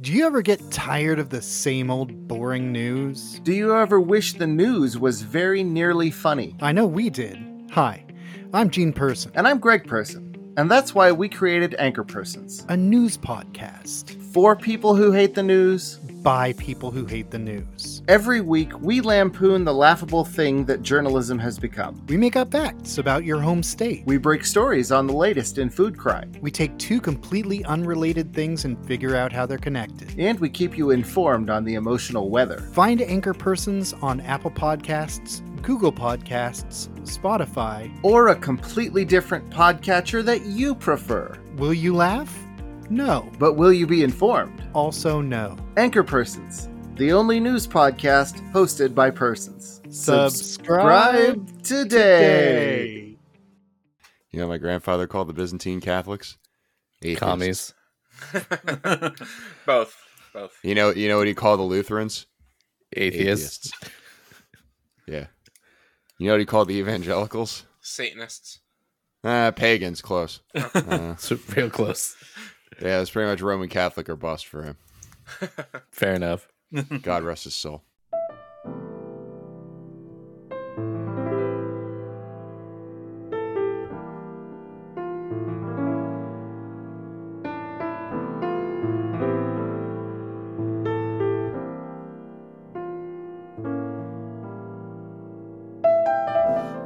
Do you ever get tired of the same old boring news? Do you ever wish the news was very nearly funny? I know we did. Hi, I'm Gene Person, And I'm Greg Person, and that's why we created Anchor Persons. a news podcast For people who hate the news, by people who hate the news. every week we lampoon the laughable thing that journalism has become. We make up facts about your home state. We break stories on the latest in food crime, We take two completely unrelated things and figure out how they're connected. and we keep you informed on the emotional weather. Find Anchor Persons on Apple Podcasts, Google Podcasts, Spotify. Or a completely different podcatcher that you prefer. Will you laugh? No. But will you be informed? Also, no. Anchor Persons, the only news podcast hosted by persons. Subscribe today. You know, my grandfather called the Byzantine Catholics Atheists. commies. both, both. You know, you know what he called the Lutherans? Atheists. yeah. You know what he called the evangelicals? Satanists. Ah, pagans. Close. Uh, So real close. Yeah, it's pretty much Roman Catholic or bust for him. Fair enough. God rest his soul.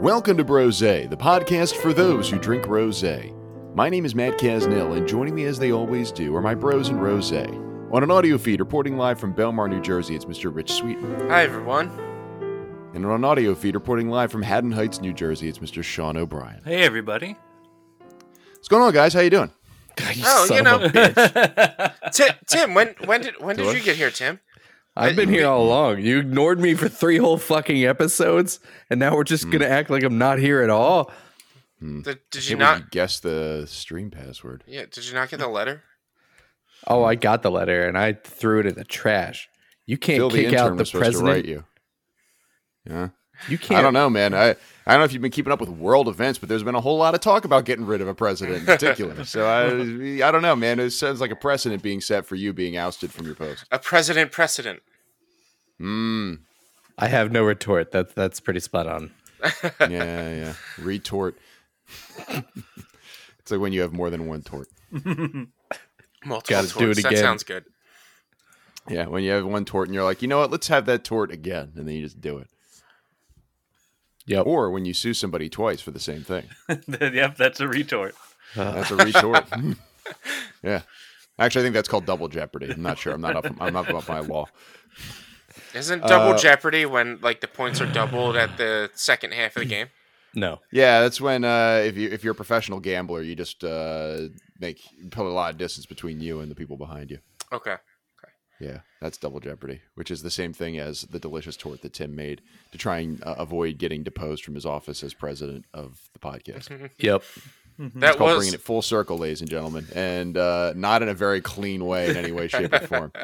Welcome to Brose, the podcast for those who drink rose. My name is Matt Casnell, and joining me as they always do are my bros and rose. On an audio feed reporting live from Belmar, New Jersey, it's Mr. Rich Sweeten. Hi, everyone. And on an audio feed reporting live from Haddon Heights, New Jersey, it's Mr. Sean O'Brien. Hey everybody. What's going on, guys? How you doing? God, you Oh, son you of know. a bitch. Tim, Tim, when when did when did you get here, Tim? I've been here all along. You ignored me for three whole fucking episodes, and now we're just gonna hmm. act like I'm not here at all. Did, did you Can't you guess the stream password? Yeah, did you not get the letter? Oh, I got the letter and I threw it in the trash. You can't Phil, kick intern, out the was supposed to write president. you. Yeah. You can't. I don't know, man. I, I don't know if you've been keeping up with world events, but there's been a whole lot of talk about getting rid of a president in particular. so I, I don't know, man. It sounds like a precedent being set for you being ousted from your post. A president precedent. Mm. I have no retort. That that's pretty spot on. Yeah, yeah. Retort. It's like when you have more than one tort. Multiple Gotta do torts. it That sounds good. Yeah, when you have one tort and you're like, you know what, let's have that tort again, and then you just do it. Yeah. Or when you sue somebody twice for the same thing. yep, that's a retort. That's a retort. yeah. Actually, I think that's called double jeopardy. I'm not sure. I'm not up. I'm not up my law. Isn't double Uh, jeopardy when like the points are doubled at the second half of the game? No. Yeah, that's when uh, if you if you're a professional gambler, you just uh, make put a lot of distance between you and the people behind you. Okay. Yeah, that's double jeopardy, which is the same thing as the delicious tort that Tim made to try and uh, avoid getting deposed from his office as president of the podcast. Yep. That It's called was bringing it full circle, ladies and gentlemen, and uh, not in a very clean way in any way, shape, or form.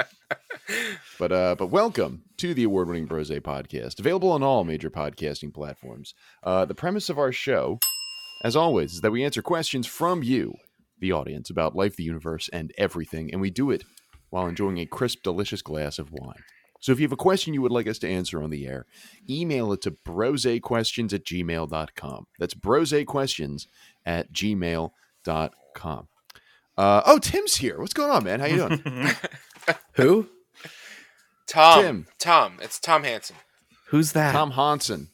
But uh, but welcome to the award-winning Brose podcast, available on all major podcasting platforms. Uh, the premise of our show, as always, is that we answer questions from you, the audience, about life, the universe, and everything, and we do it while enjoying a crisp, delicious glass of wine. So if you have a question you would like us to answer on the air, email it to brosequestions at gmail.com. That's brosequestions at gmail.com. Uh, oh, Tim's here. What's going on, man? How you doing? Who? Tom. Tim. Tom. It's Tom Hansen. Who's that? Tom Hansen.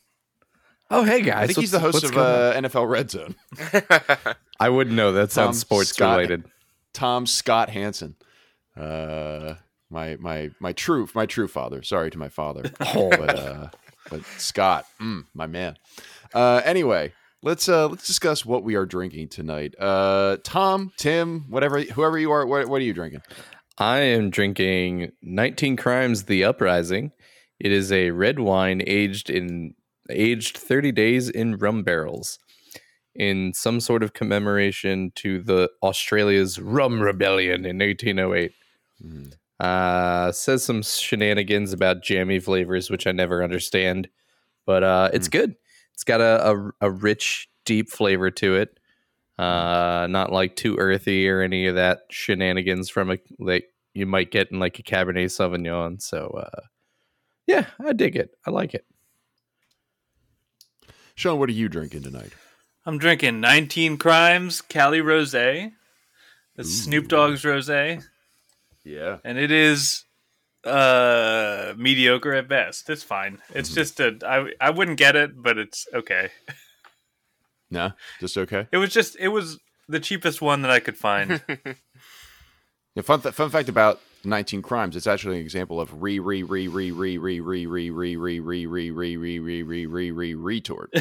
Oh, hey guys. I think he's the host of uh, NFL Red Zone. I wouldn't know. That Tom sounds sports Scott. related. Tom Scott Hansen. Uh, my my my true my true father. Sorry to my father, Oh. but uh, but Scott, mm, my man. Uh, anyway, let's uh, let's discuss what we are drinking tonight. Uh, Tom, Tim, whatever, whoever you are, what, what are you drinking? I am drinking 19 Crimes The Uprising. It is a red wine aged in aged 30 days in rum barrels in some sort of commemoration to the Australia's rum rebellion in 1808. Mhm. Uh says some shenanigans about jammy flavors which I never understand, but uh it's good. It's got a, a a rich deep flavor to it. Uh not like too earthy or any of that shenanigans from a like you might get in like a Cabernet Sauvignon. So uh, yeah, I dig it. I like it. Sean, what are you drinking tonight? I'm drinking 19 Crimes Cali Rosé. It's Snoop Dogg's rosé, Yeah. and it is uh mediocre at best. It's fine. It's Mm-hmm. just a I I wouldn't get it, but it's okay. No, just okay. It was just it was the cheapest one that I could find. Yeah, fun, th- fun fact about 19 crimes it's actually an example of re re re re re re re re re re re re re re re re re re retort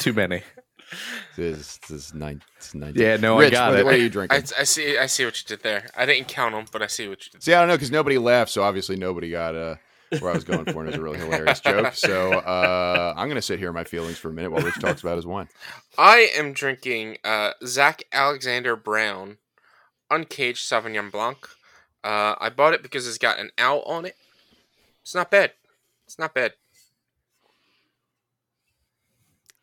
Too many. this this is nine, this is 19 Yeah, no, I Rich, got what, it. what are you I, drinking I see. I see what you did there. I didn't count them, but I see what you did. see i don't know because nobody laughed so obviously nobody got uh where i was going for and it was a really hilarious joke so uh i'm gonna sit here in my feelings for a minute while rich talks about his wine I am drinking uh, Zach Alexander Brown Uncaged Sauvignon Blanc. Uh, I bought it because it's got an owl on it. It's not bad. It's not bad.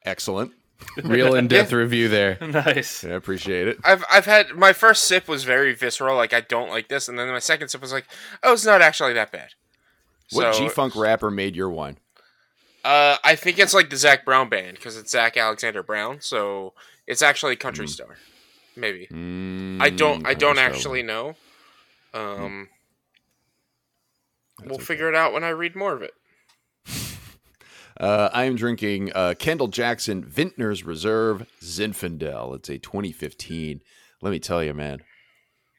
excellent Real in depth review there. nice. yeah, i appreciate it I've I've had my first sip was very visceral, like I don't like this, and then my second sip was like, oh, it's not actually that bad. what So, g-funk rapper made your wine Uh, I think it's like the Zac Brown band because it's Zach Alexander Brown, so it's actually a country star, maybe. I don't. I don't actually know. Um, we'll okay. figure it out when I read more of it. Uh, I am drinking uh, Kendall Jackson Vintner's Reserve Zinfandel. It's a 2015. Let me tell you, man,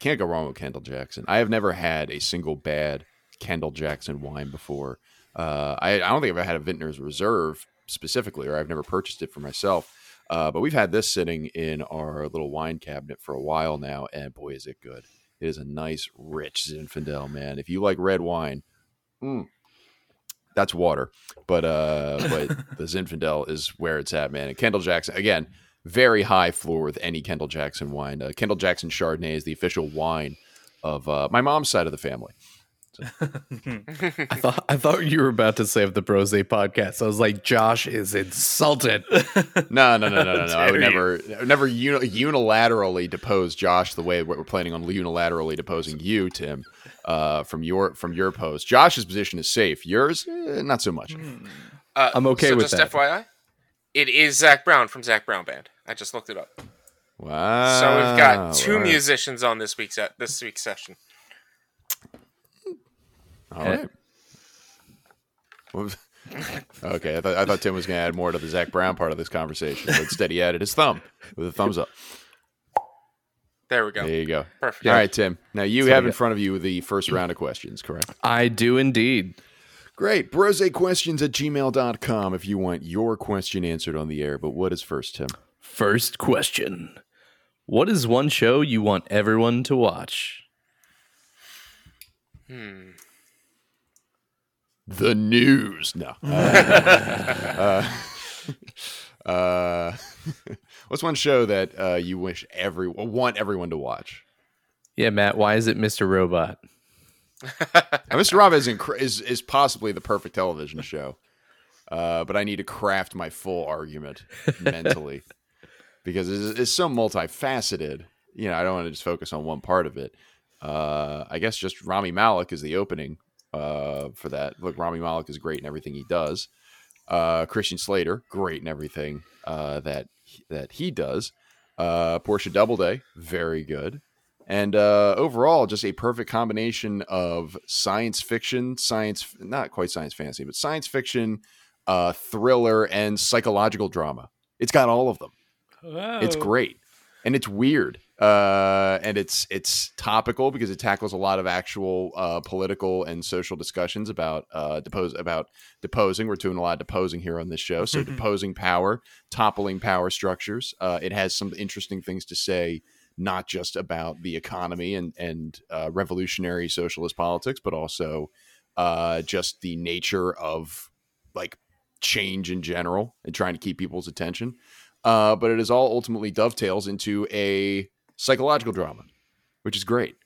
can't go wrong with Kendall Jackson. I have never had a single bad Kendall Jackson wine before. Uh, I, I don't think I've ever had a Vintner's Reserve specifically, or I've never purchased it for myself. Uh, but we've had this sitting in our little wine cabinet for a while now, and boy, is it good! It is a nice, rich Zinfandel, man. If you like red wine, mm, that's water but uh but the Zinfandel is where it's at, man. And Kendall Jackson again, very high floor with any Kendall Jackson wine. Uh, Kendall Jackson Chardonnay is the official wine of uh, my mom's side of the family. I thought I thought you were about to say of the Brose podcast. I was like, Josh is insulted. No, no, no, no, no, no. I would never, I would never uni- unilaterally depose Josh the way we're planning on unilaterally deposing you, Tim, uh, from your from your post. Josh's position is safe. Yours, eh, not so much. Uh, I'm okay so with just that. FYI, it is Zac Brown from Zac Brown Band. I just looked it up. Wow. So we've got two all right. musicians on this week's set, this week's session. All right. What was- okay, I thought, I thought Tim was going to add more to the Zac Brown part of this conversation, but instead he added his thumb with a thumbs up. There we go. There you go. Perfect. All right, Tim. Now you So have we in front of you the first round of questions, correct? I do indeed. Great. Brosequestions at gmail.com if you want your question answered on the air. But what is first, Tim? First question. What is one show you want everyone to watch? Hmm. The news. No. Uh, uh, uh, what's one show that uh, you wish every want everyone to watch? Yeah, Matt, why is it Mr. Robot? Mr. Robot is, inc- is is possibly the perfect television show, uh, but I need to craft my full argument mentally because it's, it's so multifaceted. You know, I don't want to just focus on one part of it. Uh, I guess just Rami Malek is the opening uh, for that. Look, Rami Malek is great in everything he does. Uh, Christian Slater, great in everything uh, that that he does. Uh, Portia Doubleday, very good. And uh, overall just a perfect combination of science fiction science not quite science fantasy but science fiction uh, thriller and psychological drama. It's got all of them. It's Oh. great. And it's weird uh, and it's it's topical because it tackles a lot of actual uh, political and social discussions about uh, depose about deposing. We're doing a lot of deposing here on this show, so deposing power, toppling power structures. Uh, it has some interesting things to say, not just about the economy and and uh, revolutionary socialist politics, but also uh, just the nature of like change in general and trying to keep people's attention. Uh, but it is all ultimately dovetails into a psychological drama, which is great.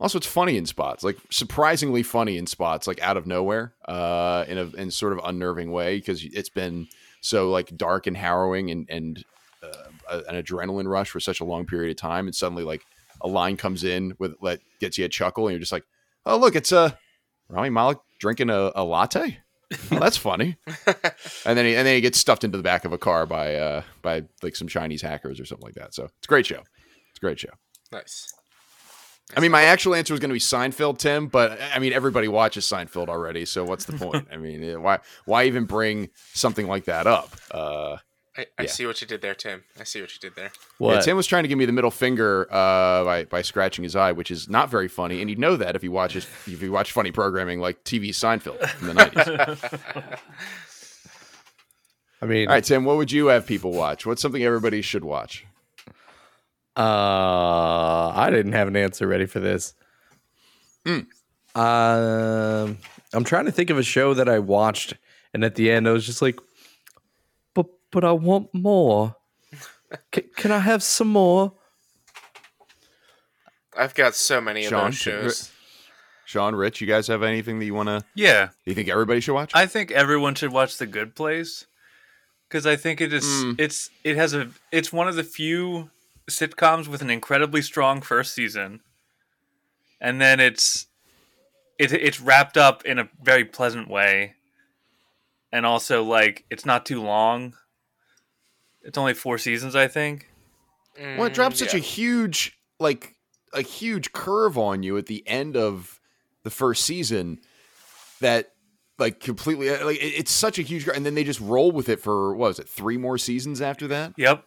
Also, it's funny in spots, like surprisingly funny in spots, like out of nowhere, uh, in a in sort of unnerving way because it's been so like dark and harrowing and and uh, a- an adrenaline rush for such a long period of time, and suddenly like a line comes in with that gets you a chuckle, and you're just like, oh look, it's a Rami Malek drinking a, a latte. Oh, that's funny. and then he, and then he gets stuffed into the back of a car by uh by like some Chinese hackers or something like that. So it's a great show. It's a great show. nice. I mean, my actual answer was going to be Seinfeld, Tim, but I mean, everybody watches Seinfeld already, so what's the point? I mean, why why even bring something like that up? Uh, I, I Yeah. see what you did there, Tim. I see what you did there. What? yeah, Tim was trying to give me the middle finger uh, by by scratching his eye, which is not very funny, and he'd know that if he watches if you watch funny programming like TV Seinfeld in the nineties. I mean, All right, Tim, what would you have people watch? What's something everybody should watch? Uh, I didn't have an answer ready for this. Mm. Um, I'm trying to think of a show that I watched, and at the end, I was just like, "But, but I want more. C- can I have some more?" I've got so many of those shows. Sean, Rich, you guys have anything that you want to? Yeah, You think everybody should watch? I think everyone should watch The Good Place because I think it is Mm. it's it has a it's one of the few sitcoms with an incredibly strong first season, and then it's it it's wrapped up in a very pleasant way, and also like it's not too long. It's only four seasons, I think. Well, it drops Mm, such a huge, like, a huge curve on you at the end of the first season that, like, completely, like, it- it's such a huge, and then they just roll with it for what was it, three more seasons after that, Yep.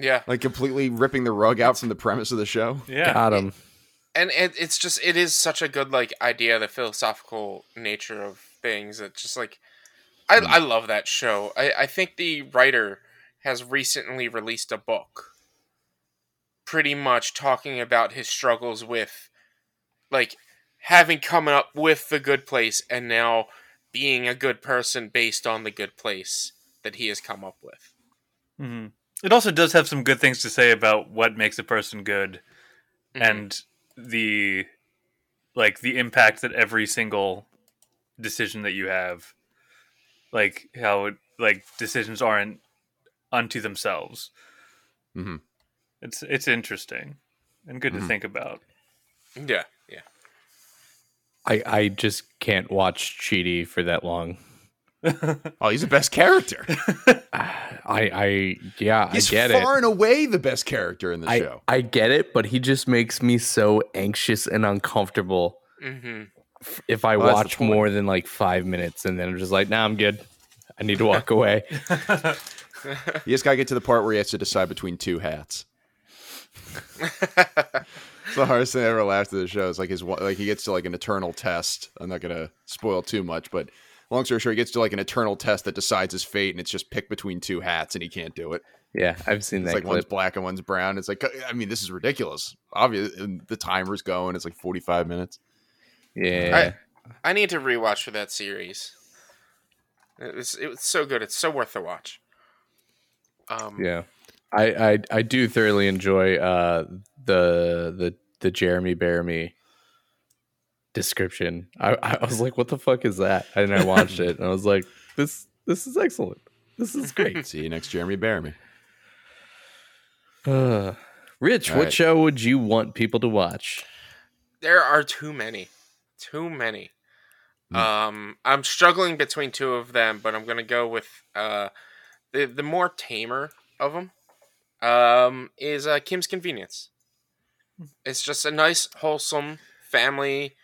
Yeah, like, completely ripping the rug out from the premise of the show. Yeah. Got him. and it, it's just it is such a good like idea, the philosophical nature of things. That just like I I love that show. I I think the writer has recently released a book, pretty much talking about his struggles with, like, having come up with the good place and now being a good person based on the good place that he has come up with. hmm It also does have some good things to say about what makes a person good, Mhm. and the like the impact that every single decision that you have, like how it, like decisions aren't unto themselves. Mhm. It's it's interesting and good Mhm. to think about. yeah, yeah. I I just can't watch Chidi for that long. Oh, he's the best character. I I yeah, He's I get far it. Far and away the best character in the I, show. I get it, but he just makes me so anxious and uncomfortable hmm if I Well, watch more than like five minutes, and then I'm just like, nah, I'm good. I need to walk away. You just gotta get to the part where he has to decide between two hats. It's the hardest thing I ever laughed at the show. It's like his like he gets to like an eternal test. I'm not gonna spoil too much, but long story short, he gets to like an eternal test that decides his fate, and it's just pick between two hats, and he can't do it. Yeah, I've seen It's that like one's black and one's brown. It's like I mean, this is ridiculous. Obviously, and the timer's going. It's like 45 minutes. Yeah, I need to rewatch for that series. It was it was so good. It's so worth the watch. Um, yeah. I, I I do thoroughly enjoy uh the the the Jeremy Bearimy description. I, I was like, what the fuck is that? And I watched it and I was like, this this is excellent. This is great. See you next, Jeremy Bearimy. Uh, Rich, All what right. show would you want people to watch? There are too many, too many. Hmm. Um, I'm struggling between two of them, but I'm gonna go with uh, the the more tamer of them. Um, is uh, Kim's Convenience. It's just a nice, wholesome family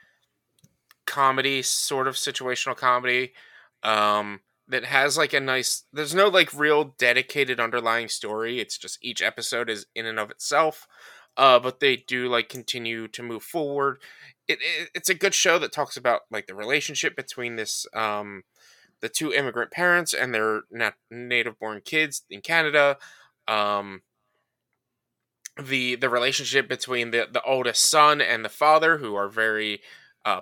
comedy, sort of situational comedy. Um, that has like a nice. There's no like real dedicated underlying story. It's just each episode is in and of itself. Uh, but they do like continue to move forward. It, it it's a good show that talks about like the relationship between this um the two immigrant parents and their nat- native born kids in Canada. Um, the the relationship between the the oldest son and the father, who are very uh,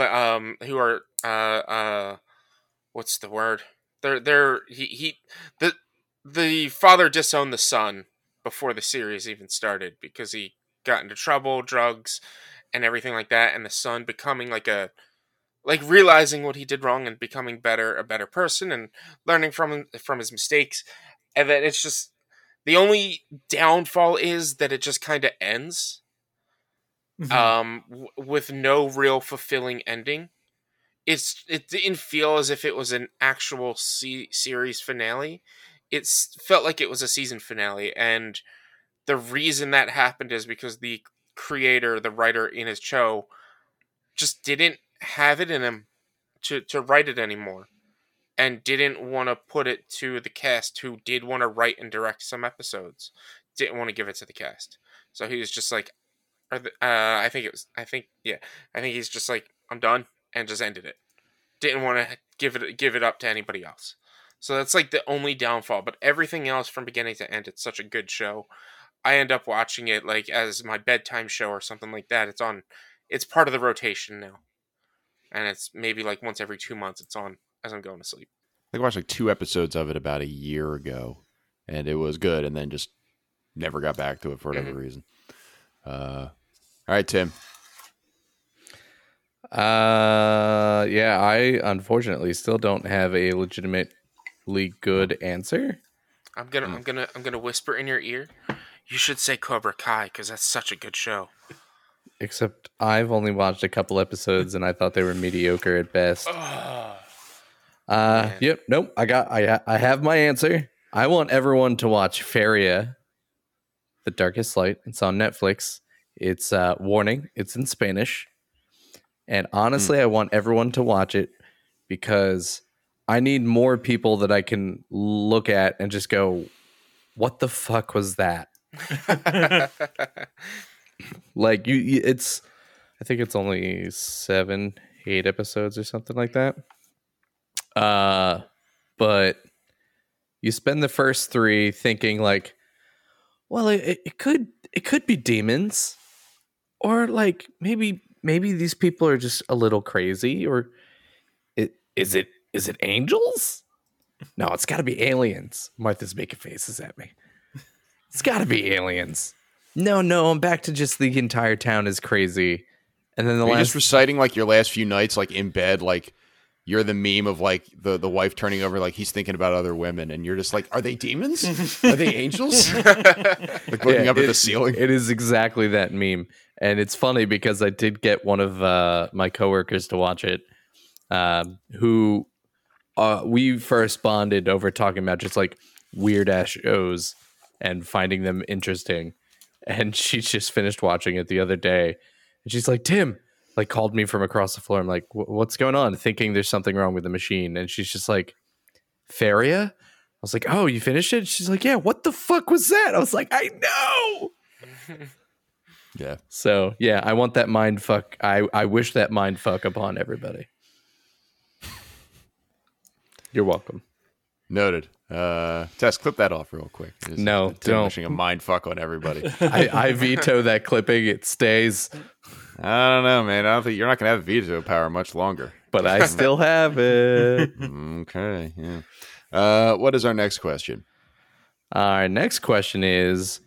um, who are uh uh, what's the word? They're they're he he the the father disowned the son before the series even started because he got into trouble, drugs, and everything like that, and the son becoming like a like realizing what he did wrong and becoming better a better person and learning from from his mistakes and then it's just The only downfall is that it just kind of ends Mhm. um w- with no real fulfilling ending. It's it didn't feel as if it was an actual se- series finale. It felt like it was a season finale and the reason that happened is because the creator, the writer in his show just didn't have it in him to to write it anymore and didn't want to put it to the cast who did want to write and direct some episodes. Didn't want to give it to the cast. So he was just like or the, uh, I think it was. I think yeah. I think he's just like I'm done and just ended it. Didn't want to give it give it up to anybody else. So that's like the only downfall. But everything else from beginning to end, it's such a good show. I end up watching it like as my bedtime show or something like that. It's on. It's part of the rotation now, and it's maybe like once every two months. It's on as I'm going to sleep. I watched like two episodes of it about a year ago, and it was good, and then just never got back to it for whatever Mhm. reason. Uh, all right, Tim. Uh, yeah, I unfortunately still don't have a legitimately good answer. I'm gonna. I'm gonna. I'm gonna whisper in your ear. You should say Cobra Kai because that's such a good show. Except I've only watched a couple episodes and I thought they were mediocre at best. Oh, Uh, man. yep, nope. I got, I, I have my answer. I want everyone to watch Feria, The Darkest Light. It's on Netflix. It's uh, warning. It's in Spanish, and honestly, I want everyone to watch it because I need more people that I can look at and just go, "What the fuck was that?" Like you, you it's. I think it's only seven, eight episodes or something like that. Uh, but you spend the first three thinking like, well, it, it- could it could be demons, or like maybe maybe these people are just a little crazy, or it is it is it angels? No, it's got to be aliens. Martha's making faces at me. It's got to be aliens. No, no, I'm back to just the entire town is crazy. And then the Are last just reciting like your last few nights, like in bed, like you're the meme of like the the wife turning over, like he's thinking about other women, and you're just like, are they demons? are they angels? like looking Yeah, up at the ceiling. It is exactly that meme, and it's funny because I did get one of uh, my coworkers to watch it, um, who uh, we first bonded over talking about just like weird ass shows and finding them interesting. And she just finished watching it the other day, and she's like, "Tim." Like called me from across the floor. I'm like, "What's going on?" Thinking there's something wrong with the machine, and she's just like, "Feria." I was like, "Oh, you finished it?" She's like, "Yeah." What the fuck was that? I was like, "I know." yeah. So yeah, I want that mind fuck. I I wish that mind fuck upon everybody. You're welcome. Noted. Uh, Tess, clip that off real quick. Just No, don't. wishing a mind fuck on everybody. I, I veto that clipping. It stays, I don't know, man. I don't think you're not gonna have veto power much longer. but I still have it. Okay. Yeah. Uh, what is our next question? Our next question is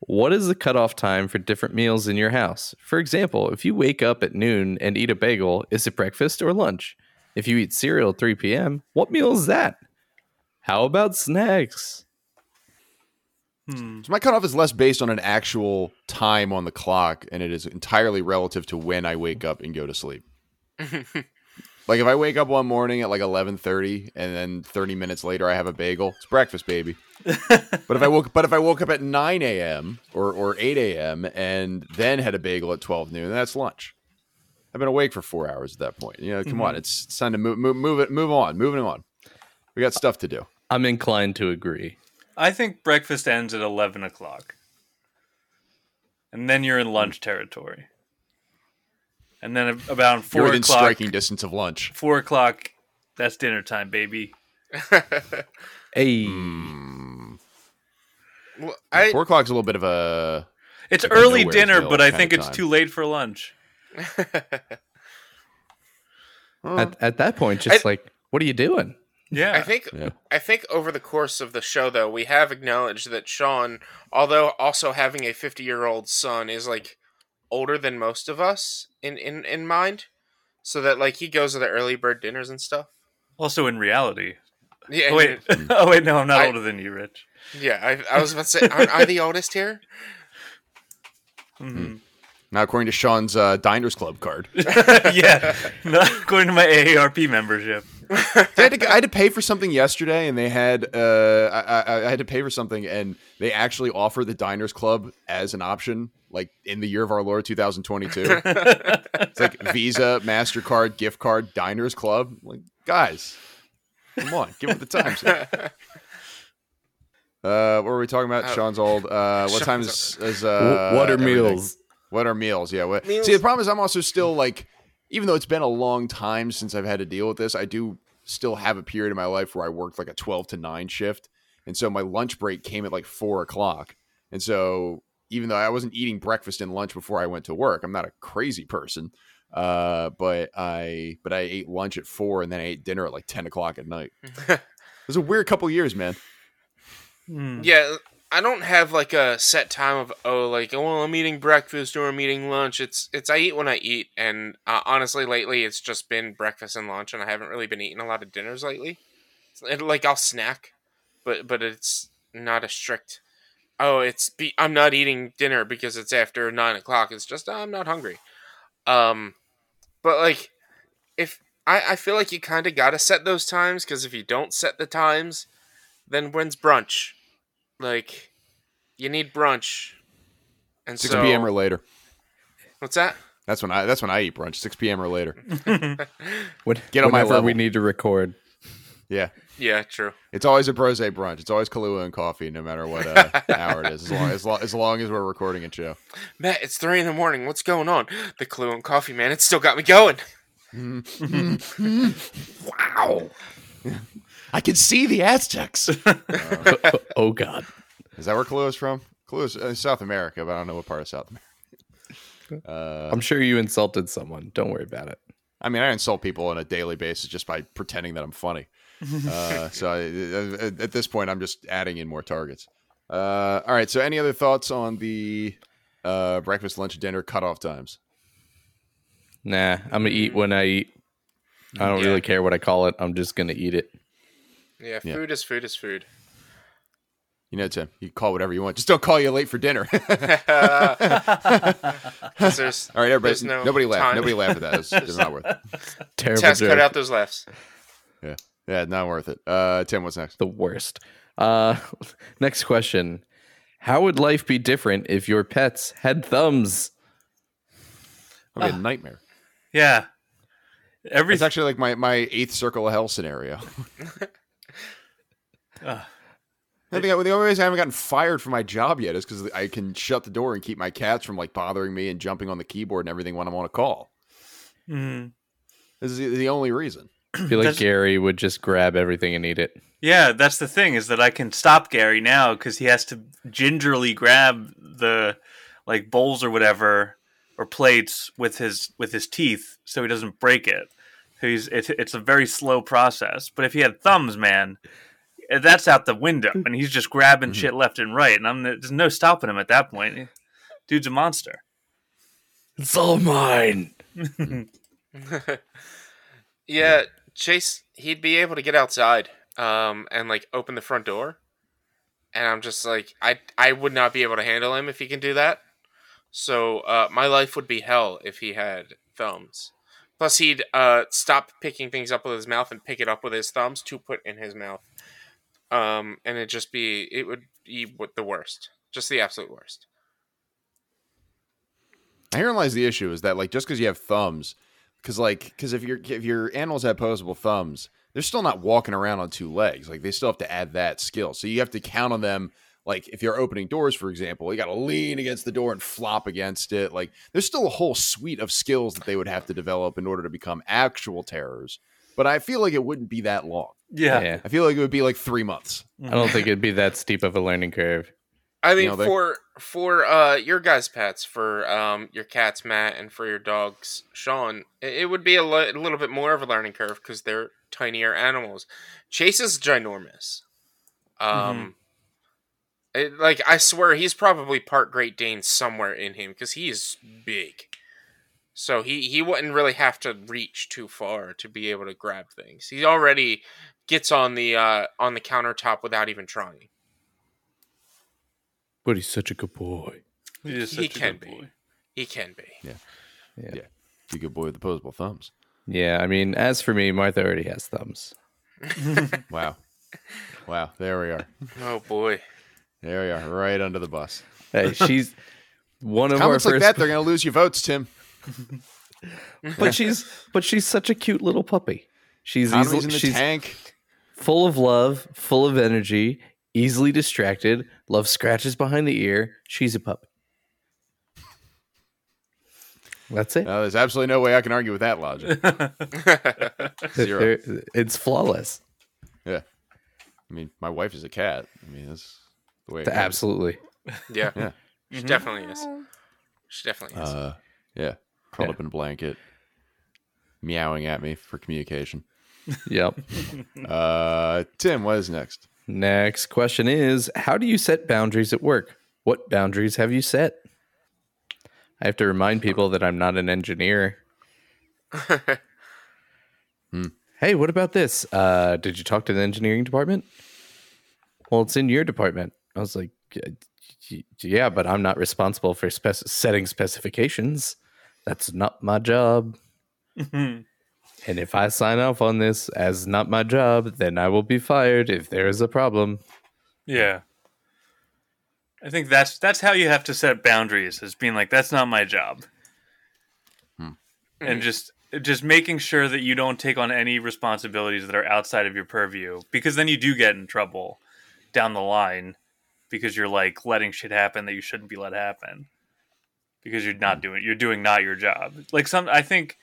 What is the cutoff time for different meals in your house? For example, if you wake up at noon and eat a bagel, is it breakfast or lunch? If you eat cereal at 3 p.m., what meal is that? How about snacks? Hmm. So my cutoff is less based on an actual time on the clock, and it is entirely relative to when I wake up and go to sleep. like if I wake up one morning at like eleven thirty, and then thirty minutes later I have a bagel, it's breakfast, baby. but if I woke, but if I woke up at nine a.m. or or eight a.m. and then had a bagel at twelve noon, then that's lunch. I've been awake for four hours at that point. You know, come on, it's, it's time to move, move, move it, move on, moving on. We got stuff to do. I'm inclined to agree. I think breakfast ends at eleven o'clock, and then you're in lunch territory. And then ab- about You're four within o'clock, striking distance of lunch. four o'clock, that's dinner time, baby. Hey, hmm. well, I Four o'clock's a little bit of a It's Like early Nowheresville dinner, but I think it's time. too late for lunch. at, at that point, just I- like, what are you doing? Yeah, I think Yeah. I think over the course of the show though, we have acknowledged that Sean, although also having a 50-year-old son is like older than most of us in in in mind, so that like he goes to the early bird dinners and stuff. Also, in reality, Yeah, Oh, wait. oh wait, no, I'm not I- older than you, Rich. yeah. I, I was about to say, aren't I the oldest here? Mhm. Not according to Sean's uh, Diners Club card. yeah, not according to my AARP membership. I had, to, I had to pay for something yesterday, and they had uh, I, I, I had to pay for something, and they actually offer the Diners Club as an option, like in the year of our Lord 2022. it's like Visa, Mastercard, gift card, Diners Club. Like guys, come on, give it the times. here. Uh, what were we talking about? Uh, Sean's old. Uh, what time is, is uh, what are everything? meals? What are meals? Yeah. What, Meals. See, the problem is I'm also still like, even though it's been a long time since I've had to deal with this, I do still have a period in my life where I worked like a 12 to 9 shift. And so my lunch break came at like four o'clock. And so even though I wasn't eating breakfast and lunch before I went to work, I'm not a crazy person. Uh, but I but I ate lunch at four and then I ate dinner at like 10 o'clock at night. It was a weird couple years, man. Hmm. Yeah, I don't have like a set time of oh like oh well, I'm eating breakfast or I'm eating lunch. It's it's I eat when I eat, and uh, honestly, lately it's just been breakfast and lunch, and I haven't really been eating a lot of dinners lately. It, like I'll snack, but but it's not a strict. Oh, it's be, I'm not eating dinner because it's after nine o'clock. It's just I'm not hungry. Um, but like if I I feel like you kind of gotta set those times because if you don't set the times, then when's brunch? Like, you need brunch. And 6 so, p.m. or later. what's that? That's when I that's when I eat brunch. 6 p.m. or later. What, Get on my whenever we need to record. Yeah. Yeah, true. It's always a brose brunch. It's always Kahlua and coffee, no matter what uh, hour it is. As long as, long as long as we're recording a show. Matt, it's three in the morning. What's going on? Kahlua and coffee, man. It's still got me going. Wow. I can see the Aztecs. oh God. is that where Kahlua's from? Kahlua's uh, South America, but I don't know what part of South America. Uh, I'm sure you insulted someone. Don't worry about it. I mean, I insult people on a daily basis just by pretending that I'm funny. Uh, so I, at at this point, I'm just adding in more targets. Uh, all right. So, any other thoughts on the uh, breakfast, lunch, dinner cutoff times? Nah, I'm gonna eat when I eat. I don't Yeah. really care what I call it. I'm just gonna eat it. Yeah, Yeah. food is food is food. You know, Tim, you call whatever you want. Just don't call you late for dinner. All right, everybody. No nobody laugh. time. Nobody laugh at that. It's, it's not worth it. Terrible Tess, joke. cut out those laughs. Yeah, yeah, not worth it. Uh, Tim, what's next? the worst. Uh, next question: How would life be different if your pets had thumbs? That'd be a nightmare. Yeah. Every It's actually like my, my eighth circle of hell scenario. Ugh. I think I, the only reason I haven't gotten fired from my job yet is because I can shut the door and keep my cats from like bothering me and jumping on the keyboard and everything when I'm on a call. Mhm. This is the, the only reason. I feel like That's- Gary would just grab everything and eat it. Yeah, that's the thing is that I can stop Gary now because he has to gingerly grab the like bowls or whatever or plates with his with his teeth so he doesn't break it. He's it's it's a very slow process. But if he had thumbs, man, that's out the window, and he's just grabbing shit left and right, and I'm there's no stopping him at that point. Dude's a monster. It's all mine. Yeah, Chase, he'd be able to get outside um, and like open the front door. And I'm just like, I I would not be able to handle him if he can do that. So uh, my life would be hell if he had thumbs. Plus, he'd uh, stop picking things up with his mouth and pick it up with his thumbs to put in his mouth. Um, and it'd just be, it would be the worst, just the absolute worst. Herein lies the issue: is that like just because you have thumbs, because like because if your if your animals have opposable thumbs, they're still not walking around on two legs. Like they still have to add that skill. So you have to count on them. Like if you're opening doors, for example, you got to lean against the door and flop against it. Like there's still a whole suite of skills that they would have to develop in order to become actual terrors. But I feel like it wouldn't be that long. Yeah. Yeah. I feel like it would be like three months. I don't think it'd be that steep of a learning curve. I mean, know, they- for for uh, your guys' pets, for um, your cats, Matt, and for your dogs, Sean, it, it would be a, li- a little bit more of a learning curve because they're tinier animals. Chase is ginormous. Um, it- like I swear, he's probably part Great Dane somewhere in him because he is big. So he he wouldn't really have to reach too far to be able to grab things. He already gets on the uh, on the countertop without even trying. But he's such a good boy. He, is he a can good be. boy. He can be. Yeah. Yeah, he's a good boy with opposable thumbs. Yeah, I mean, as for me, Martha already has thumbs. Wow. wow. There we are. Oh boy. There we are. Right under the bus. Hey, she's one of Comments our like that, they're going to lose your votes, Tim. But she's but she's such a cute little puppy. She's Economy's easily, in the she's tank. full of love, full of energy, easily distracted, loves scratches behind the ear. She's a puppy. That's it. No, there's absolutely no way I can argue with that logic. Zero. There- It's flawless. Yeah. I mean, my wife is a cat. I mean, that's the way it goes. Absolutely. Yeah. Yeah. She definitely is. She definitely is. Uh, yeah. Curled Yeah. up in a blanket, meowing at me for communication. Yep. Uh, Tim, what is next? Next question is How do you set boundaries at work? What boundaries have you set? I have to remind people that I'm not an engineer. Hey, what about this? Uh, did you talk to the engineering department? Well, it's in your department. I was like, "Y- y- yeah, but I'm not responsible for spec- setting specifications. That's not my job. Mm-hmm. And if I sign off on this as not my job, then I will be fired if there is a problem. Yeah. I think that's that's how you have to set boundaries is being like that's not my job. Hmm. And mm-hmm. just just making sure that you don't take on any responsibilities that are outside of your purview because then you do get in trouble down the line because you're like letting shit happen that you shouldn't be let happen because you're not doing you're doing not your job. Like some I think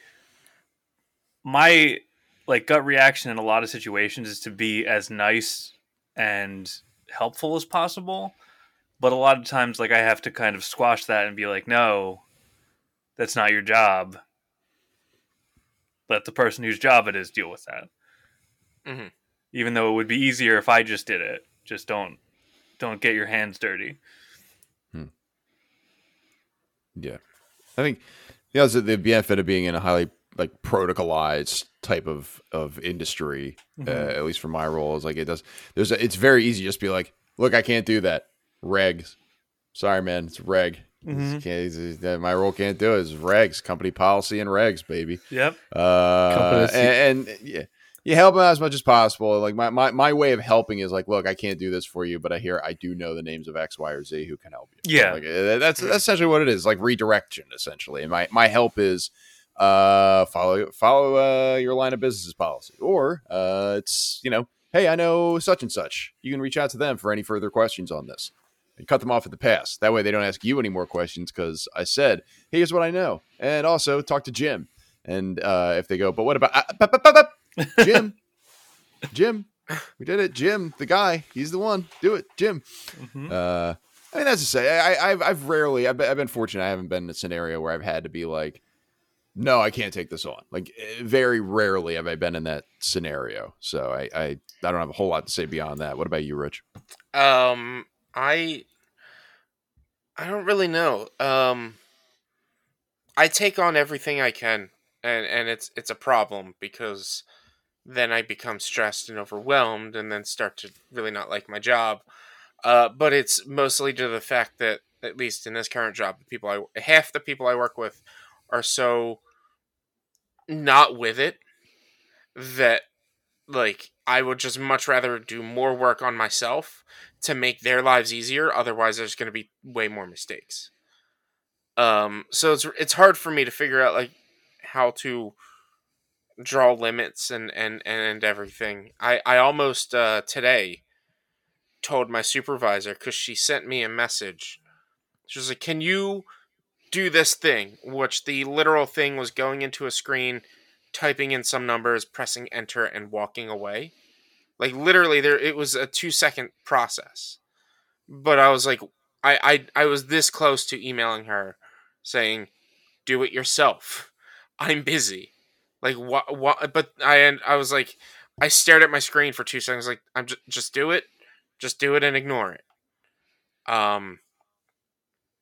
my like gut reaction in a lot of situations is to be as nice and helpful as possible. But a lot of times, like I have to kind of squash that and be like, no, that's not your job. Let the person whose job it is deal with that. Mhm. Even though it would be easier if I just did it. Just don't don't get your hands dirty. Yeah. I think yeah, the the benefit of being in a highly like protocolized type of of industry, uh, at least for my role, is like it does. There's a, it's very easy to just be like, look, I can't do that. Regs. Sorry, man, it's reg. It's- can't- it's- my role can't do it. It's regs, company policy and regs, baby. Yep. Uh, and, and yeah, you help them out as much as possible. Like my, my, my way of helping is like, look, I can't do this for you, but I hear I do know the names of X, Y, or Z who can help you. Yeah. like, uh, that's that's essentially what it is, like redirection, essentially. And my my help is uh follow follow uh your line of business policy, or uh it's you know, hey, I know such and such. You can reach out to them for any further questions on this. And cut them off at the pass. That way they don't ask you any more questions because I said, here's what I know. And also talk to Jim. And uh, if they go, but what about uh, bup, bup, bup. Jim? Jim, we did it. Jim, the guy, he's the one. Do it, Jim. Mhm. Uh, I mean, that's to say, I, I've, I've rarely, I've been, I've been fortunate. I haven't been in a scenario where I've had to be like, no, I can't take this on. Like, eh, very rarely have I been in that scenario. So I, I, I don't have a whole lot to say beyond that. What about you, Rich? Um, I I don't really know. Um, I take on everything I can, and and it's it's a problem because then I become stressed and overwhelmed, and then start to really not like my job. Uh, but it's mostly to the fact that at least in this current job, the people I half the people I work with are so not with it that like I would just much rather do more work on myself to make their lives easier otherwise there's going to be way more mistakes um so it's it's hard for me to figure out like how to draw limits and and and everything. I i almost uh today told my supervisor cuz she sent me a message. She was like can you do this thing? Which the literal thing was going into a screen typing in some numbers pressing enter and walking away. Like literally there it was a 2 second process. But i was like I, I i was this close to emailing her saying do it yourself. I'm busy like what what but i and i was like i stared at my screen for 2 seconds like i'm just just do it. Just do it and ignore it. Um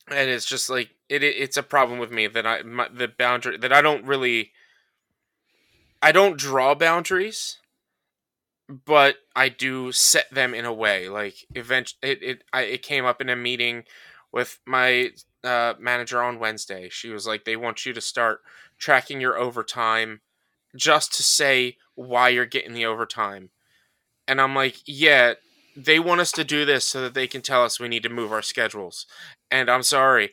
and it's just like it, it it's a problem with me that I my, the boundary that I don't really I don't draw boundaries but I do set them in a way. Like event it it I, it came up in a meeting with my uh, manager on Wednesday. She was like they want you to start tracking your overtime just to say why you're getting the overtime and I'm like yeah they want us to do this so that they can tell us we need to move our schedules and I'm sorry.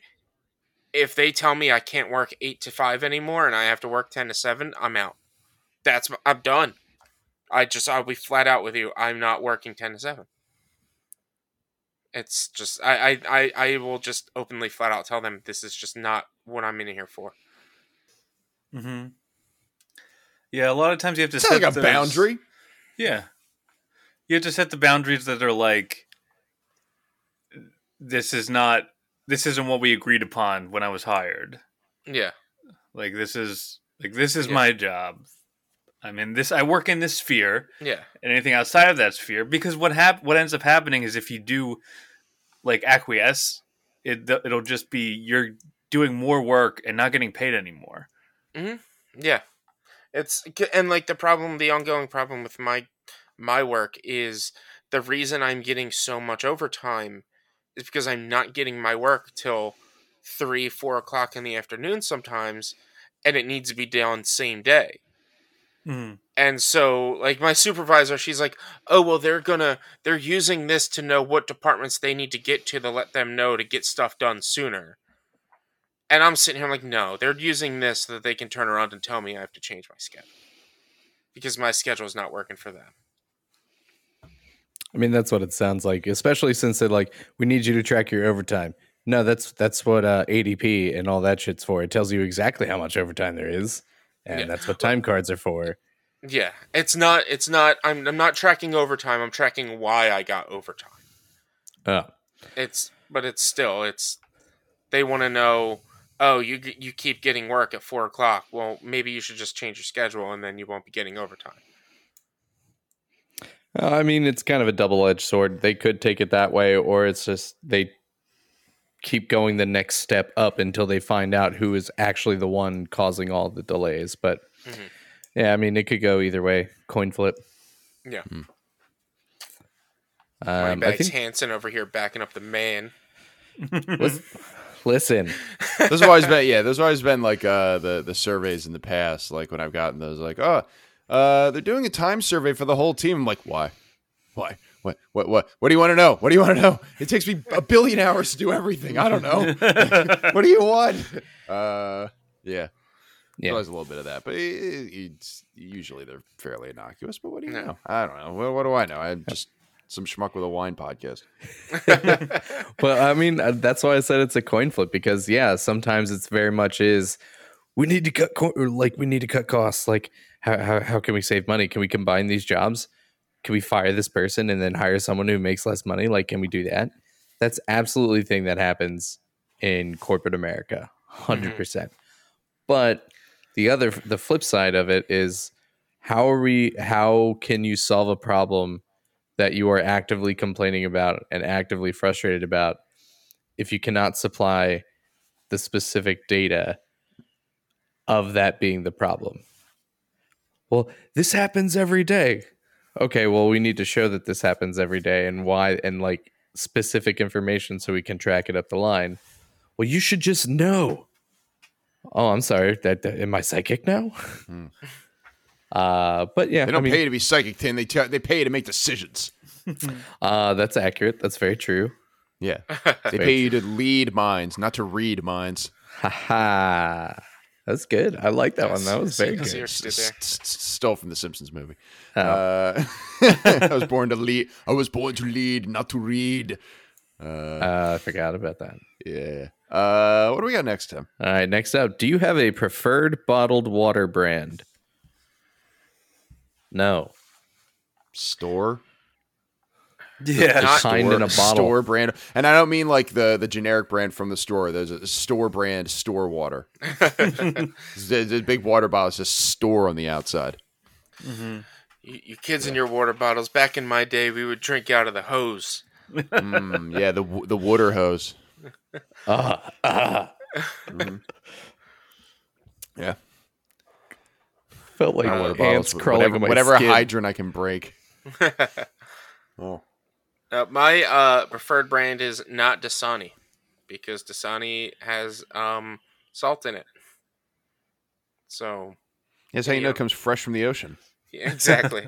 If they tell me I can't work 8 to 5 anymore and I have to work 10 to 7, I'm out. That's I'm done. I just I'll be flat out with you. I'm not working 10 to 7. It's just I I I, I will just openly flat out tell them this is just not what I'm in here for. Mm-hmm. Yeah, a lot of times you have to It's set not like a those- boundary. Yeah, you have to set the boundaries that are like, this is not, this isn't what we agreed upon when I was hired. Yeah. Like this is like this is Yeah. my job. I mean, this. I work in this sphere, Yeah. and anything outside of that sphere. Because what hap- what ends up happening is if you do like acquiesce, it it'll just be you're doing more work and not getting paid anymore. Mm-hmm. Yeah. It's and like the problem the ongoing problem with my my work is the reason I'm getting so much overtime is because I'm not getting my work till three, four o'clock in the afternoon sometimes, and it needs to be done same day. Mm. And so, like my supervisor, she's like, "Oh well, they're gonna they're using this to know what departments they need to get to to let them know to get stuff done sooner." And I'm sitting here like, "No, they're using this so that they can turn around and tell me I have to change my schedule because my schedule is not working for them." I mean, that's what it sounds like, especially since they're like, we need you to track your overtime. No, that's that's what uh, ADP and all that shit's for. It tells you exactly how much overtime there is, and Yeah. that's what time cards are for. Yeah, it's not. It's not. I'm. I'm not tracking overtime. I'm tracking why I got overtime. Oh, It's. But it's still. It's. They want to know. Oh, you you keep getting work at four o'clock. Well, maybe you should just change your schedule, and then you won't be getting overtime. Uh, I mean, it's kind of a double edged sword. They could take it that way, or it's just they keep going the next step up until they find out who is actually the one causing all the delays. But Mhm. yeah, I mean, it could go either way. Coin flip. Yeah. Um, My I bags think. Hanson over here backing up the man. lis- listen, those have always been yeah those have always been like uh the the surveys in the past like when i've gotten those like oh uh they're doing a time survey for the whole team i'm like why why what what what what do you want to know what do you want to know it takes me a billion hours to do everything i don't know what do you want uh yeah Yeah. There's a little bit of that, but it, usually they're fairly innocuous. But what do you know? I don't know. What, what do I know? I'm just some schmuck with a wine podcast. well, I mean, uh, that's why I said it's a coin flip because yeah, sometimes it's very much is we need to cut co- like we need to cut costs. Like how, how how can we save money? Can we combine these jobs? Can we fire this person and then hire someone who makes less money? Like, can we do that? That's absolutely the thing that happens in corporate America, 100 percent. But the other, the flip side of it is how are we? How can you solve a problem that you are actively complaining about and actively frustrated about if you cannot supply the specific data of that being the problem. Well, this happens every day. Okay, well, we need to show that this happens every day and why, and like specific information so we can track it up the line. Well, you should just know. Oh, I'm sorry. That, that am I psychic now? Hmm. uh, but yeah, They don't I mean, pay to be psychic, Tim. They t- they pay to make decisions. uh, that's accurate. That's very true. Yeah, they pay you to lead minds, not to read minds. Haha. That's good. I like that one. That was very good. S- Did there. s- s- Stole from the Simpsons movie. Oh. Uh, I was born to lead. I was born to lead, not to read. Uh, I forgot about that. Yeah. Uh, what do we got next, Tim? All right, next up. Do you have a preferred bottled water brand? No. Store. Yeah. Not- kind Store- in a bottle. Store brand, and I don't mean like the the generic brand from the store. There's a store brand store water. the, the big water bottle is just store on the outside. You, you kids and your water bottles. Back in my day, we would drink out of the hose. Mm, yeah, the the water hose. Ah, ah. Mhm. Yeah. Felt like My water ants with crawling whatever, on my whatever skin. hydrant I can break. Oh. Uh, my uh, preferred brand is not Dasani because Dasani has um, salt in it. So That's how you know Yeah. it comes fresh from the ocean. yeah, exactly.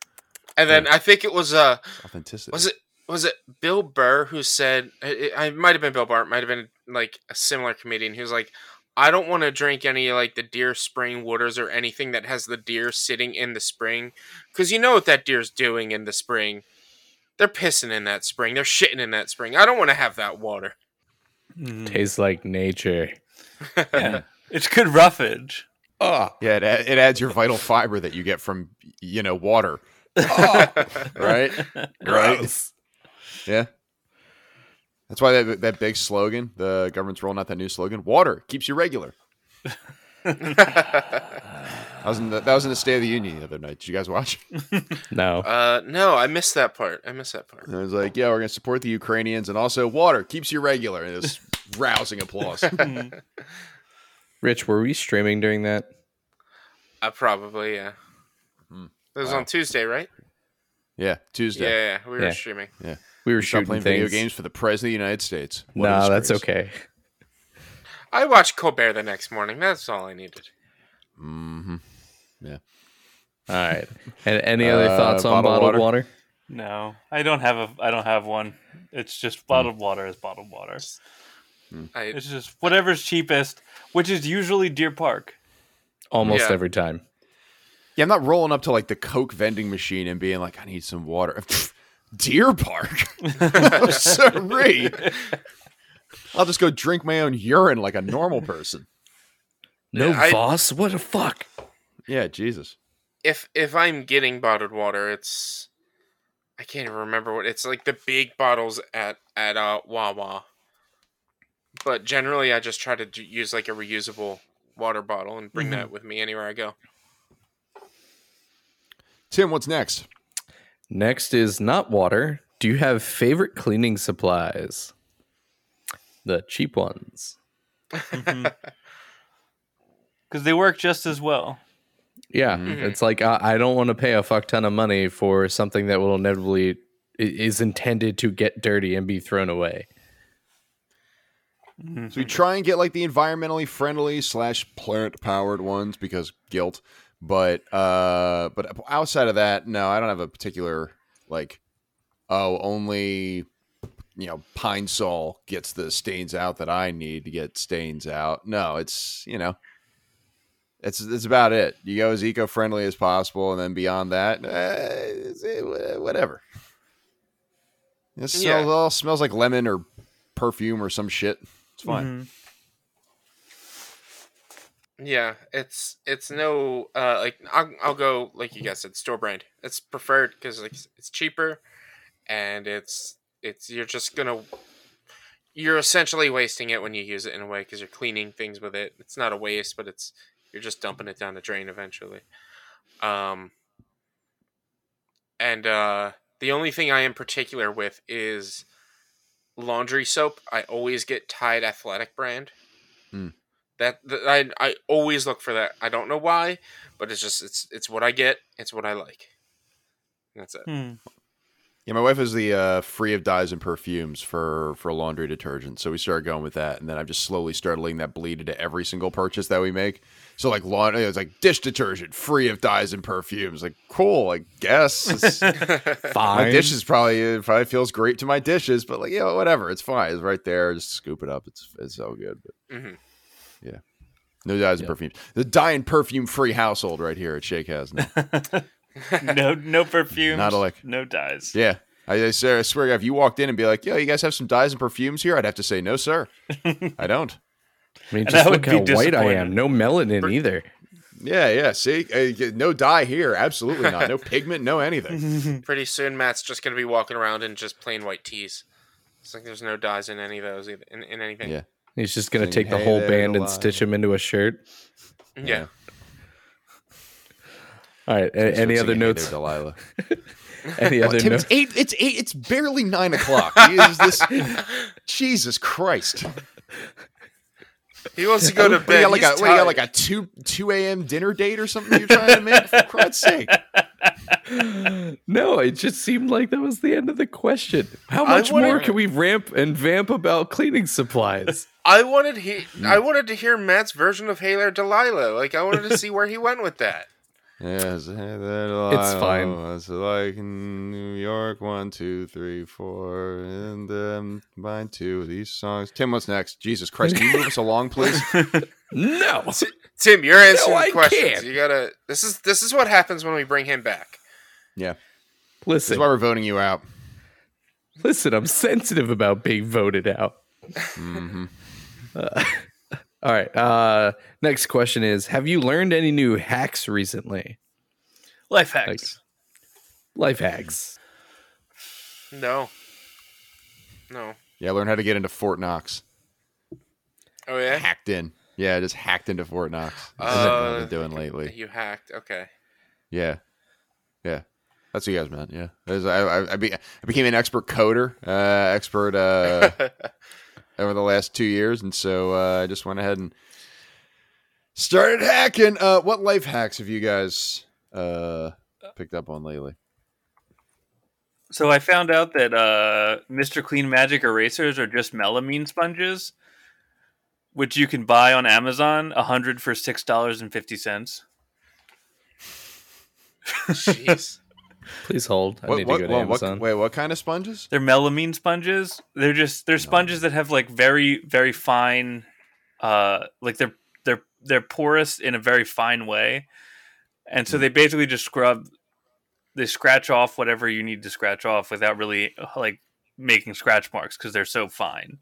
and then I think it was uh Authenticity. was it was it Bill Burr who said it, it might have been Bill Burr, it might have been like a similar comedian. He was like, I don't want to drink any like the deer spring waters or anything that has the deer sitting in the spring, because you know what that deer's doing in the spring. They're pissing in that spring. They're shitting in that spring. I don't want to have that water. Mhm. Tastes like nature. Yeah. It's good roughage. Oh, yeah, it, a- it adds your vital fiber that you get from you know water. Oh, right, right. Yeah, that's why that that big slogan, the government's rolling out that new slogan: "Water keeps you regular." That was in the, that was in the State of the Union the other night. Did you guys watch? No. Uh, no, I missed that part. I missed that part. And it was like, yeah, we're gonna support the Ukrainians, and also water keeps you regular. And it was rousing applause. Rich, were we streaming during that? Uh, probably, yeah. Hmm. It was Wow. on Tuesday, right? Yeah, Yeah, Tuesday. yeah, we were streaming. Yeah. streaming. We were Stop shooting playing things. video games for the president of the United States. What a No, that's okay. I watched Colbert the next morning. That's all I needed. Mhm. All right. And any other Uh, thoughts on bottled bottled water? water? No, I don't have a. I don't have one. It's just bottled water is bottled water. I, It's just whatever's cheapest, which is usually Deer Park. Almost Yeah. every time. Yeah, I'm not rolling up to like the Coke vending machine and being like, I need some water. Deer Park. Sorry. I'll just go drink my own urine like a normal person. No I- Voss? What the fuck? Yeah, Jesus. if if I'm getting bottled water, it's I can't even remember what it's like. The big bottles at at uh, Wawa. But generally, I just try to d- use like a reusable water bottle and bring that with me anywhere I go. Tim, what's next? Next is not water. Do you have favorite cleaning supplies? The cheap ones. Mm-hmm. Because they work just as well. Yeah, Mhm. it's like I, I don't want to pay a fuck ton of money for something that will inevitably is intended to get dirty and be thrown away. Mm-hmm. So we try and get like the environmentally friendly slash plant powered ones because guilt. But uh but outside of that, no, I don't have a particular like oh, only you know, pine sol gets the stains out that I need to get stains out. No, it's you know it's it's about it. You go as eco friendly as possible, and then beyond that, uh, eh, whatever. It smells, Yeah. all smells like lemon or perfume or some shit. It's fine. Mhm. Yeah, it's it's no uh like I'll I'll go like you guys said store brand. It's preferred because like it's cheaper, and it's it's you're just gonna you're essentially wasting it when you use it in a way because you're cleaning things with it. It's not a waste, but it's you're just dumping it down the drain eventually. Um, and uh, the only thing I am particular with is laundry soap. I always get Tide Athletic brand. Hmm. That, that I I always look for that. I don't know why, but it's just it's it's what I get. It's what I like. That's it. Hmm. Yeah, my wife is the uh, free of dyes and perfumes for for laundry detergent, so we started going with that, and then I've just slowly started letting that bleed into every single purchase that we make. So like laundry, it's like dish detergent, free of dyes and perfumes. Like cool, I guess. It's- my dishes probably it probably feels great to my dishes, but like yeah, whatever, it's fine. It's right there. Just scoop it up. It's it's so good. But hmm no dyes and Yeah. perfumes. The dye and perfume free household right here at Shake House now. no, no perfumes. Not a lick. No dyes. Yeah. I, I swear, I swear, if you walked in and be like, "Yo, you guys have some dyes and perfumes here," I'd have to say, "No, sir, I don't." I mean, just look how white I am. No melanin either. Yeah, yeah. See, uh, no dye here. Absolutely not. No pigment. No anything. Pretty soon, Matt's just gonna be walking around in just plain white tees. It's like there's no dyes in any of those either, in, in anything. Yeah. He's just gonna Singing, take the "Hey whole there, band and stitch him into a shirt. Mm-hmm. Yeah. All right. a- Start any other singing, "Hey notes? there, Delilah? Any other Tim, no- it's eight. It's eight. It's barely nine o'clock. Is this? Jesus Christ! He wants to go oh, to What, do you bed. got like a He's what, do you got like a two two a.m. dinner date or something you're trying to make? For Christ's sake! No, it just seemed like that was the end of the question. How much wanna- more can we ramp and vamp about cleaning supplies? I wanted he. I wanted to hear Matt's version of Hail or Delilah. Like I wanted to see where he went with that. Yes, It's fine. It's like in New York. One, two, three, four, and then combine two of these songs. Tim, what's next? Jesus Christ! Can you move us along, please? no. Tim, you're answering I the questions. can't. You gotta. This is this is what happens when we bring him back. Yeah, Listen. That's why we're voting you out. listen, I'm sensitive about being voted out. hmm Uh, all right. Uh, next question is Have you learned any new hacks recently? Life hacks. Like- Life hacks. No. No. Yeah, learn how to get into Fort Knox. Oh yeah. Hacked in. Yeah, I just hacked into Fort Knox. That's what Uh, I've been doing lately. You hacked. Okay. Yeah, yeah. That's what you guys meant. Yeah, There's- I, I, I, be, I became an expert coder, uh, expert uh, over the last two years, and so uh, I just went ahead and started hacking. Uh, what life hacks have you guys uh, picked up on lately? So I found out that uh, Mr. Clean Magic erasers are just melamine sponges, which you can buy on Amazon, a hundred for six dollars and fifty cents. Jeez. Please hold. I What, need what, to go to what- what- Amazon. wait, what kind of sponges? They're melamine sponges. They're just they're sponges that have like very very fine, uh, like they're they're they're porous in a very fine way, and so they basically just scrub, they scratch off whatever you need to scratch off without really uh, like making scratch marks because they're so fine.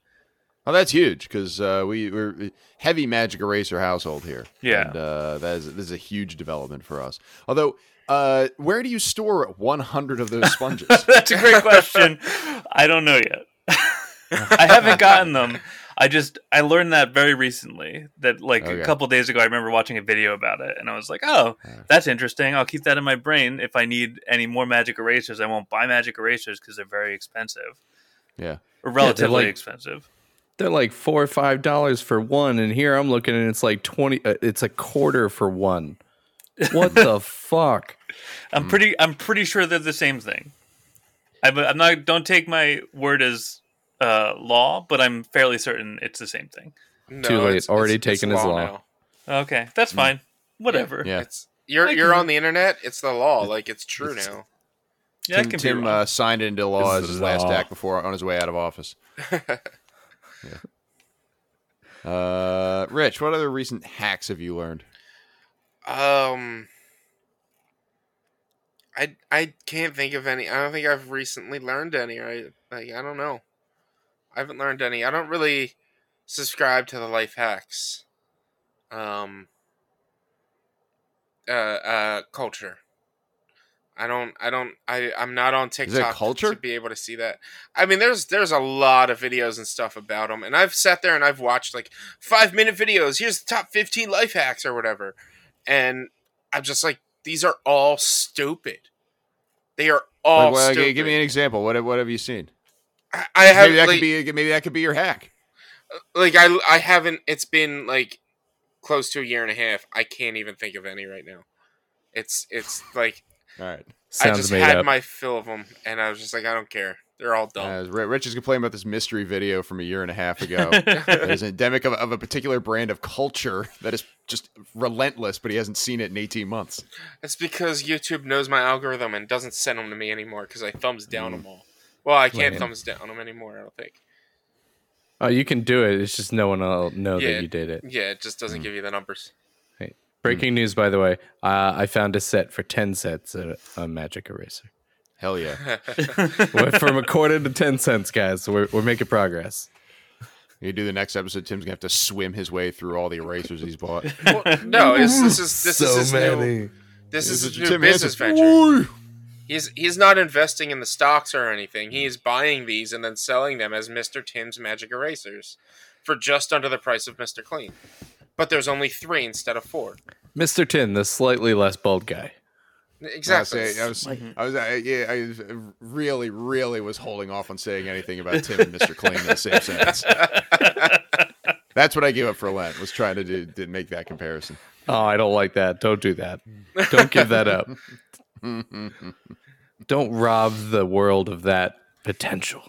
Oh, that's huge because uh, we, we're heavy magic eraser household here. Yeah. and, uh, that is this is a huge development for us. Although, uh, where do you store 100 of those sponges? That's a great question. I don't know yet. I haven't gotten them. I just I learned that very recently. That like Okay. a couple days ago, I remember watching a video about it, and I was like, "Oh, that's interesting. I'll keep that in my brain. If I need any more magic erasers, I won't buy magic erasers because they're very expensive yeah, or relatively like- expensive." They're like four or five dollars for one, and here I'm looking and it's like twenty. Uh, it's a quarter for one. What the fuck? I'm pretty I'm pretty sure they're the same thing. I, I'm not. Don't take my word as uh, law, but I'm fairly certain it's the same thing. No, Too late. it's- Already it's- it's taken as law. now. Okay, that's fine. Whatever. yeah. It's you're I you're can- on the internet. It's the law. Like it's true it's- now. Yeah, Tim, can Tim uh, signed it into law This as his is last act before on his way out of office. yeah. Uh, Rich, what other recent hacks have you learned? Um, I I can't think of any. I don't think I've recently learned any. I like I don't know. I haven't learned any. I don't really subscribe to the life hacks. Um. Uh, uh, culture. I don't. I don't. I. I'm not on TikTok culture? to be able to see that. I mean, there's there's a lot of videos and stuff about them, and I've sat there and I've watched like five minute videos. Here's the top 15 life hacks or whatever, and I'm just like, these are all stupid. They are all Like, well, stupid. give me an example. What have- what have you seen? I, I have Maybe that like, could be maybe that could be your hack. like I I haven't. It's been like close to a year and a half. I can't even think of any right now. It's it's like All right. I just made had up. my fill of them, and I was just like, I don't care. They're all dumb. Uh, Rich is complaining about this mystery video from a year and a half ago. There's an endemic of, of a particular brand of culture that is just relentless, but he hasn't seen it in 18 months. It's because YouTube knows my algorithm and doesn't send them to me anymore because I thumbs down Mm. them all. Well, I can't Lame. thumbs down them anymore. I don't think. Oh, you can do it. It's just no one will know Yeah. that you did it. Yeah, it just doesn't give you the numbers. Breaking news, by the way. Uh, I found a set for ten sets at a Magic Eraser. Hell yeah. Went from a quarter to ten cents, guys. So we're we're making progress. You do the next episode, Tim's gonna have to swim his way through all the erasers he's bought. Well, no, it's, this is this is his new this is his new business venture. He's he's not investing in the stocks or anything. He is buying these and then selling them as Mr. Tim's Magic Erasers for just under the price of Mr. Clean. But there's only three instead of four. Mr. Tim, the slightly less bald guy. Exactly. I was, I was, I was, I, yeah, I really, really was holding off on saying anything about Tim and Mr. Clean in the same sentence. That's what I gave up for Lent. Was trying to do, did make that comparison. Oh, I don't like that. Don't do that. Don't give that up. Don't rob the world of that potential.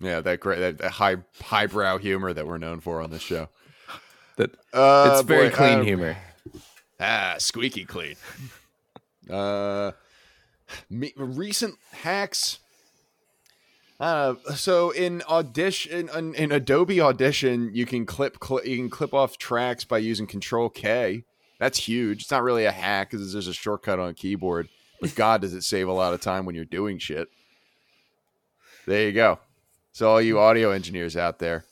yeah, that great, that, that high, highbrow humor that we're known for on this show. That Uh, it's very boy, clean uh, humor. Ah, squeaky clean. Uh, me, recent hacks. Uh, so in audition in, in Adobe Audition, you can clip cl- you can clip off tracks by using Control K. That's huge. It's not really a hack because there's a shortcut on a keyboard, but God, does it save a lot of time when you're doing shit. There you go. So all you audio engineers out there,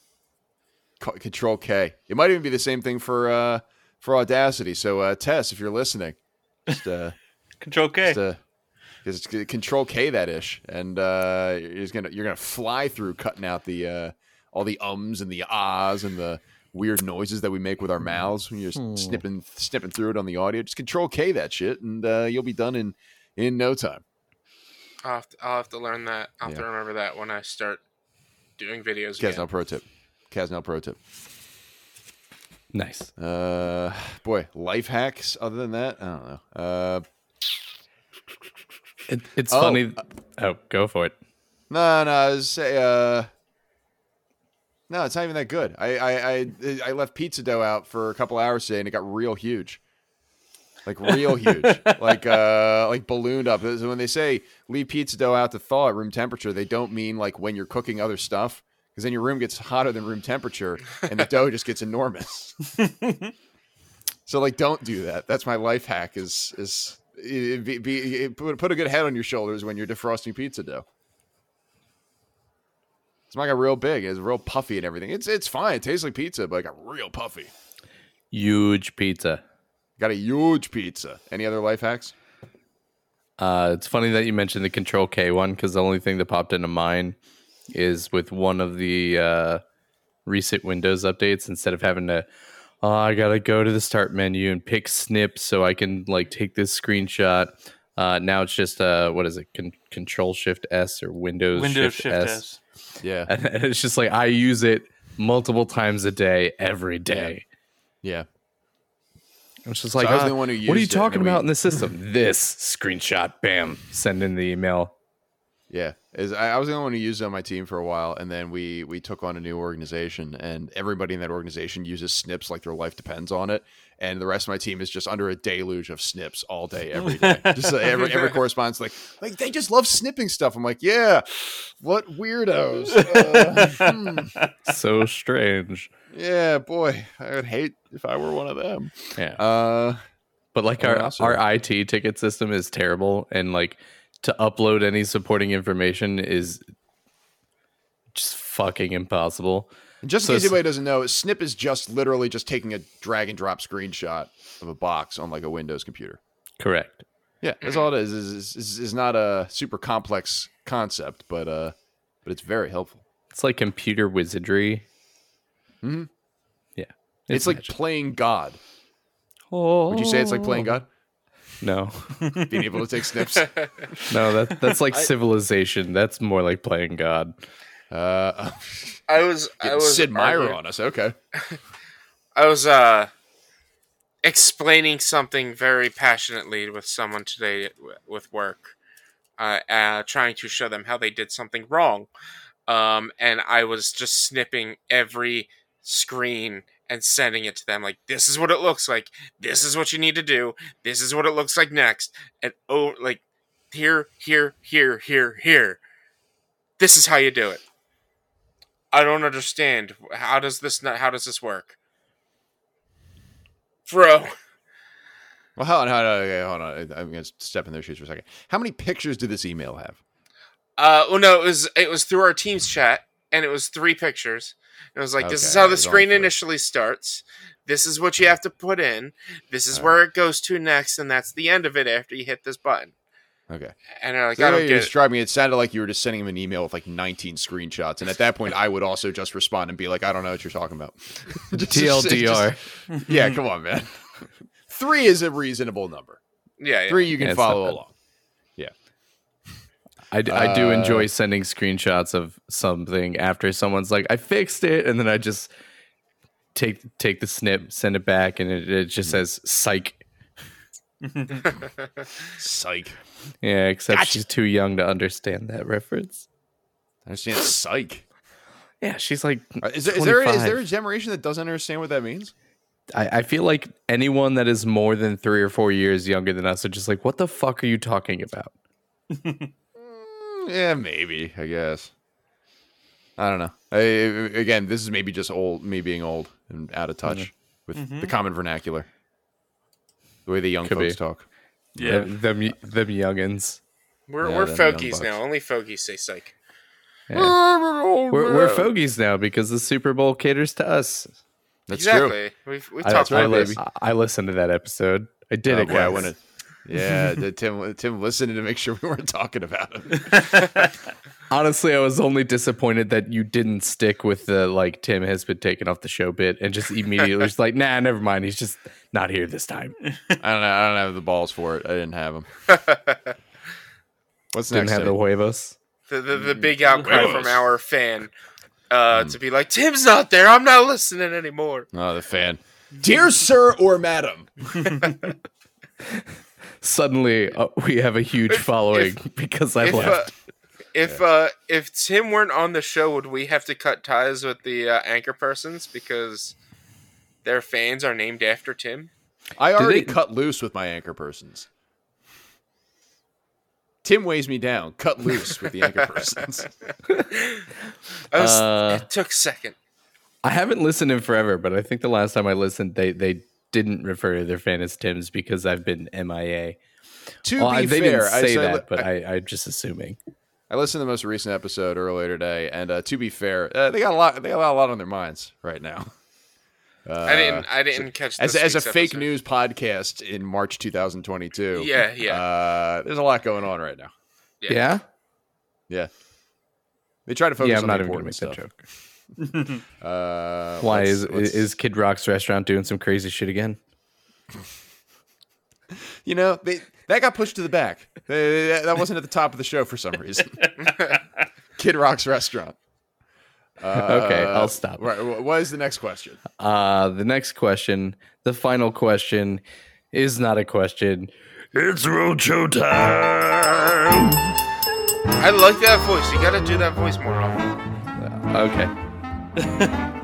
co- Control K. It might even be the same thing for uh, for Audacity. So uh, Tess, if you're listening, just uh, Control K. just, uh, just Control K that ish, and uh, you're gonna you're gonna fly through cutting out the uh, all the ums and the ahs and the weird noises that we make with our mouths when you're just snipping snipping through it on the audio. Just Control K that shit, and uh, you'll be done in in no time. I'll, have to, I'll have to learn that. I'll have to remember that when I start doing videos. Casnell Again. pro tip. Casnell pro tip. Nice. Uh, boy, life hacks. Other than that, I don't know. Uh, It, it's Oh, funny. Oh, go for it. No, no, I was say, uh, no, it's not even that good. I, I, I, I left pizza dough out for a couple hours today, and it got real huge, like real huge, like, uh, like ballooned up. So when they say leave pizza dough out to thaw at room temperature, they don't mean like when you're cooking other stuff, because then your room gets hotter than room temperature, and the dough just gets enormous. so like, don't do that. That's my life hack. Is is be, be, put put a good head on your shoulders when you're defrosting pizza dough. It's not got real big. It's real puffy and everything. It's it's fine. It tastes like pizza, but it got real puffy. Huge pizza. Got a huge pizza. Any other life hacks? Uh, it's funny that you mentioned the Control K one because the only thing that popped into mine is with one of the uh, recent Windows updates. Instead of having to, oh, I gotta go to the start menu and pick snip so I can like take this screenshot. Uh, now it's just uh, what is it? Con- Control Shift S or Windows, Windows Shift, Shift S. S. Yeah, And it's just like I use it multiple times a day, every day. yeah. It's just like, I was uh, the one who what are you used it, and talking we- about in the system? this screenshot, bam, send in the email. Yeah, is I, I was the only one who used it on my team for a while, and then we we took on a new organization, and everybody in that organization uses snips like their life depends on it, and the rest of my team is just under a deluge of snips all day, every day. just like, every every correspondence, like like they just love snipping stuff. I'm like, yeah, what weirdos? Uh, hmm. so strange. Yeah, boy, I would hate if I were one of them. Yeah. Uh, But like our our IT ticket system is terrible, and like to upload any supporting information is just fucking impossible. and just So in case anybody doesn't know, snip is just literally just taking a drag and drop screenshot of a box on like a Windows computer. Correct. Yeah, that's all it is. Is is, is, is not a super complex concept, but uh, but it's very helpful. It's like computer wizardry. Mhm. Yeah. It's, like playing God. oh. Would you say it's like playing God? No, Being able to take snips. no. That that's like civilization. That's more like playing God. Uh, I was I was Sid Meier arguing- on us. Okay. I was uh explaining something very passionately with someone today at- with work, uh, uh, trying to show them how they did something wrong, um, and I was just snipping every screen and sending it to them like this is what it looks like. This is what you need to do. This is what it looks like next. And oh like here here here here here. This is how you do it. I don't understand. How does this not how does this work? Bro. Well, hold on, hold on, okay, hold on. I'm gonna step in their shoes for a second. How many pictures did this email have? uh well no it was it was through our team's chat and it was three pictures it was like this is how the screen initially starts this is what you hmm. have to put in this is Alright. where it goes to next and that's the end of it after you hit this button Okay. and they're like So i the don't you're get it describing it, it sounded like you were just sending him an email with like 19 screenshots, and at that point, I would also just respond and be like, "I don't know what you're talking about." Just- just- TLDR. just- yeah, come on, man. Three is a reasonable number. Yeah, yeah. Three, you can Yeah, follow along. I, d- I do Uh, enjoy sending screenshots of something after someone's like, I fixed it, and then I just take take the snip, send it back, and it, it just says psych. Psych. Yeah, except Gotcha. she's too young to understand that reference. I understand psych. Yeah, she's like, Uh, Is there, is there is 25. there a generation that doesn't understand what that means? I, I feel like anyone that is more than three or four years younger than us are just like, what the fuck are you talking about? Yeah, maybe. I guess. I don't know. I, again, this is maybe just old me being old and out of touch mm-hmm. with mm-hmm. the common vernacular, the way the young Could folks be. talk. Yeah. Them, them, them youngins. We're Yeah, we're fogies now. Only fogies say psych. Yeah. We're, we're fogies now because the Super Bowl caters to us. That's true. We've we I, talked about right, this. baby. I listened to that episode. I did Oh, it. boy, I guys. Wanna- Yeah, the- Tim. Tim listened to make sure we weren't talking about him. Honestly, I was only disappointed that you didn't stick with the like Tim has been taken off the show bit and just immediately was like, nah, never mind. He's just not here this time. I don't know. I don't have the balls for it. I didn't have them. What's Didn't next? have the Tim? huevos. the, the the big outcry Gross. from our fan uh, to be like, Tim's not there. I'm not listening anymore. oh, the fan. Dear sir or madam. Suddenly, uh, we have a huge If- following because I If uh, left. if uh, if Tim weren't on the show, would we have to cut ties with the uh, anchor persons because their fans are named after Tim? I already they- cut loose with my anchor persons. Tim weighs me down. Cut loose with the anchor persons. Was, Uh, it took a second. I haven't listened in forever, but I think the last time I listened, they they didn't refer to their fan as Tim's because I've been MIA. To Well, be I- they fair, didn't say I, so I that, li- but I, I, I'm just assuming. I listened to the most recent episode earlier today, and uh, to be fair, uh, they got a lot. They got a lot on their minds right now. Uh, I didn't. I didn't catch as this as a week's fake episode. news podcast in March 2022. Yeah, yeah. Uh, there's a lot going on right now. Yeah. Yeah, Yeah, they try to focus yeah. I'm not the even gonna make important that joke. Uh, Why let's- is let's- is Kid Rock's restaurant doing some crazy shit again? you know they that got pushed to the back. They- that wasn't at the top of the show for some reason. Kid Rock's restaurant. Uh, Okay, I'll stop. Right, wh- what is the next question? Uh, the next question, the final question, is not a question. It's roadshow time. I like that voice. You got to do that voice more often. Okay, All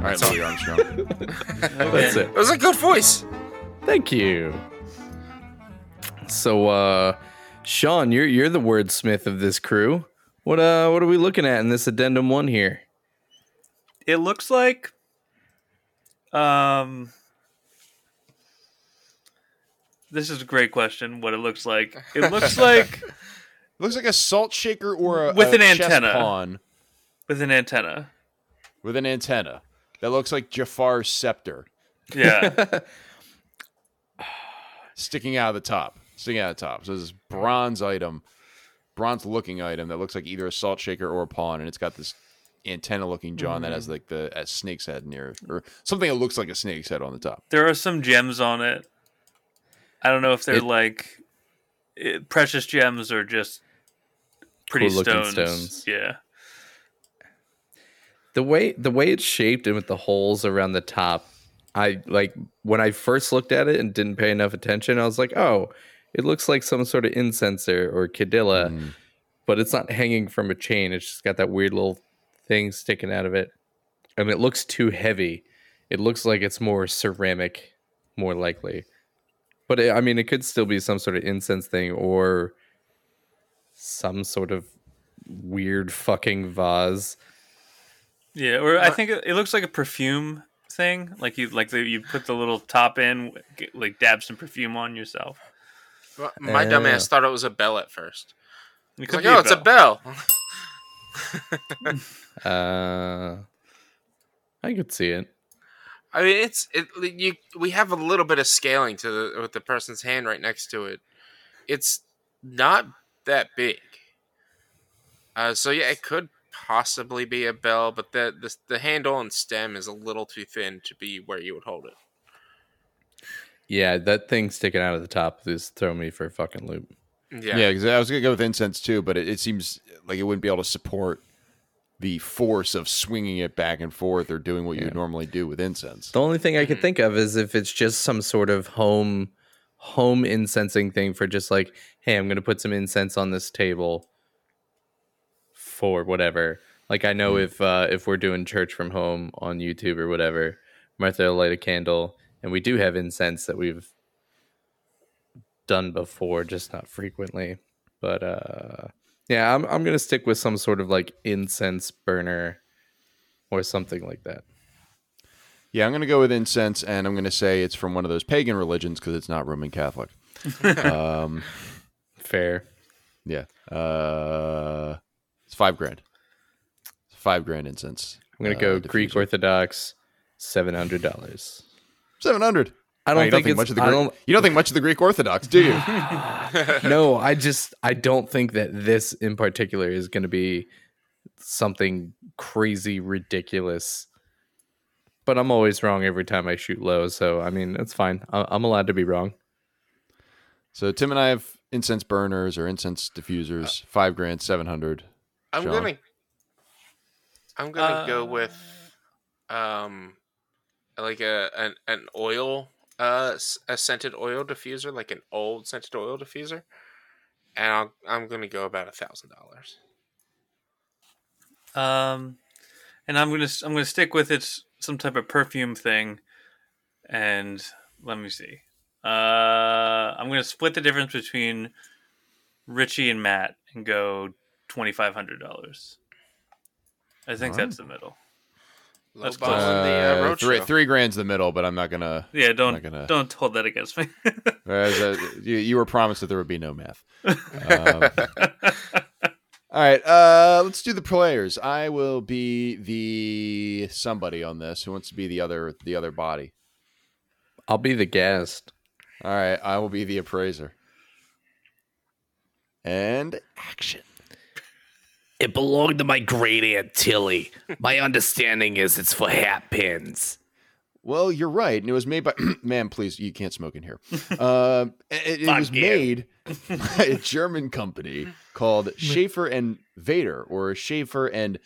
right, Louis Armstrong. that's it. It was a good voice. Thank you. So, uh, Sean, you're you're the wordsmith of this crew. What uh, what are we looking at in this addendum one here? It looks like um This is a great question what it looks like. It looks like Looks like a salt shaker or a With a an chess antenna. pawn with an antenna. With an antenna that looks like Jafar's scepter Yeah. sticking out of the top, sticking out of the top. So this bronze item, bronze looking item that looks like either a salt shaker or a pawn, and it's got this antenna looking John that has like the a snake's head near or something that looks like a snake's head on the top. there are some gems on it. I don't know if they're It- like eh, precious gems or just pretty Cool-looking stones. stones. Yeah. The way the way it's shaped and with the holes around the top i like when i first looked at it and didn't pay enough attention i was like oh it looks like some sort of incenser or cadilla Mm. but it's not hanging from a chain. It's just got that weird little thing sticking out of it. And it looks too heavy. It looks like it's more ceramic more likely. But it, i mean it could still be some sort of incense thing or some sort of weird fucking vase Yeah, or I think it, it looks like a perfume thing. Like you like the, you put the little top in, get, like dab some perfume on yourself. My dumb ass thought it was a bell at first. It It's could like, be oh, it's a bell. Uh, I could see it. I mean, it's it. You we have a little bit of scaling to the with the person's hand right next to it. It's not that big. Uh, so yeah, it could possibly be a bell, but the, the the handle and stem is a little too thin to be where you would hold it. Yeah, that thing sticking out of the top is throwing me for a fucking loop. Yeah. Yeah, because I was gonna go with incense too, but it, it seems like it wouldn't be able to support the force of swinging it back and forth or doing what you would normally do with incense. The only thing I could mm-hmm. think of is if it's just some sort of home home incensing thing for just like, hey, I'm gonna put some incense on this table for whatever. Like I know if uh, if we're doing church from home on YouTube or whatever, Martha will light a candle, and we do have incense that we've done before, just not frequently. But uh, yeah, I'm I'm gonna stick with some sort of like incense burner or something like that. Yeah, I'm gonna go with incense, and I'm gonna say it's from one of those pagan religions because it's not Roman Catholic. um, Fair. yeah, uh, it's five grand. It's five grand incense. I'm gonna uh, go Greek. Orthodox, seven hundred dollars. seven hundred. I don't you think, don't think much of the Greek, don't, you don't think much of the Greek Orthodox, do you? no, I just I don't think that this in particular is going to be something crazy ridiculous. But I'm always wrong every time I shoot low, so I mean it's fine. I- I'm allowed to be wrong. so Tim and I have incense burners or incense diffusers. Five grand, seven hundred. I'm Sean? gonna I'm gonna go Uh, with um like a an, an oil uh s- a scented oil diffuser, like an old scented oil diffuser. And I'll, I'm gonna go about a thousand dollars. Um, and I'm gonna I'm gonna stick with it's some type of perfume thing, and let me see. Uh, I'm gonna split the difference between Richie and Matt and go twenty five hundred dollars. I think Alright. that's the middle. Low That's ball close. in the uh, Uh, three, show. three grand's the middle, but I'm not gonna. Yeah, don't gonna- don't hold that against me. As a, you, you were promised that there would be no math. Um, all right, uh, let's do the players. I will be the somebody on this who wants to be the other the other body. I'll be the guest. All right, I will be the appraiser. And action. It belonged to my great aunt Tilly. My understanding is it's for hat pins. Well, you're right, and it was made by. Man, please, you can't smoke in here. Uh, it it was you. made by a German company called Schaefer and Vader, or Schaefer and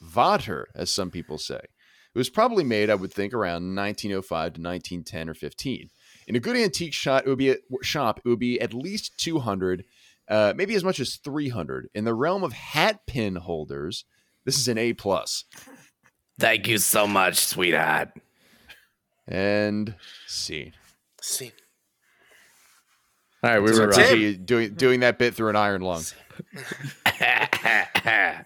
Vater, as some people say. It was probably made, I would think, around 1905 to 1910 or 15. In a good antique shop, it would be a shop. It would be at least 200, uh, maybe as much as 300. In the realm of hat pin holders, this is an A plus. Thank you so much, sweetheart. And scene. See, All right, we So were it's doing doing that bit through an iron lung.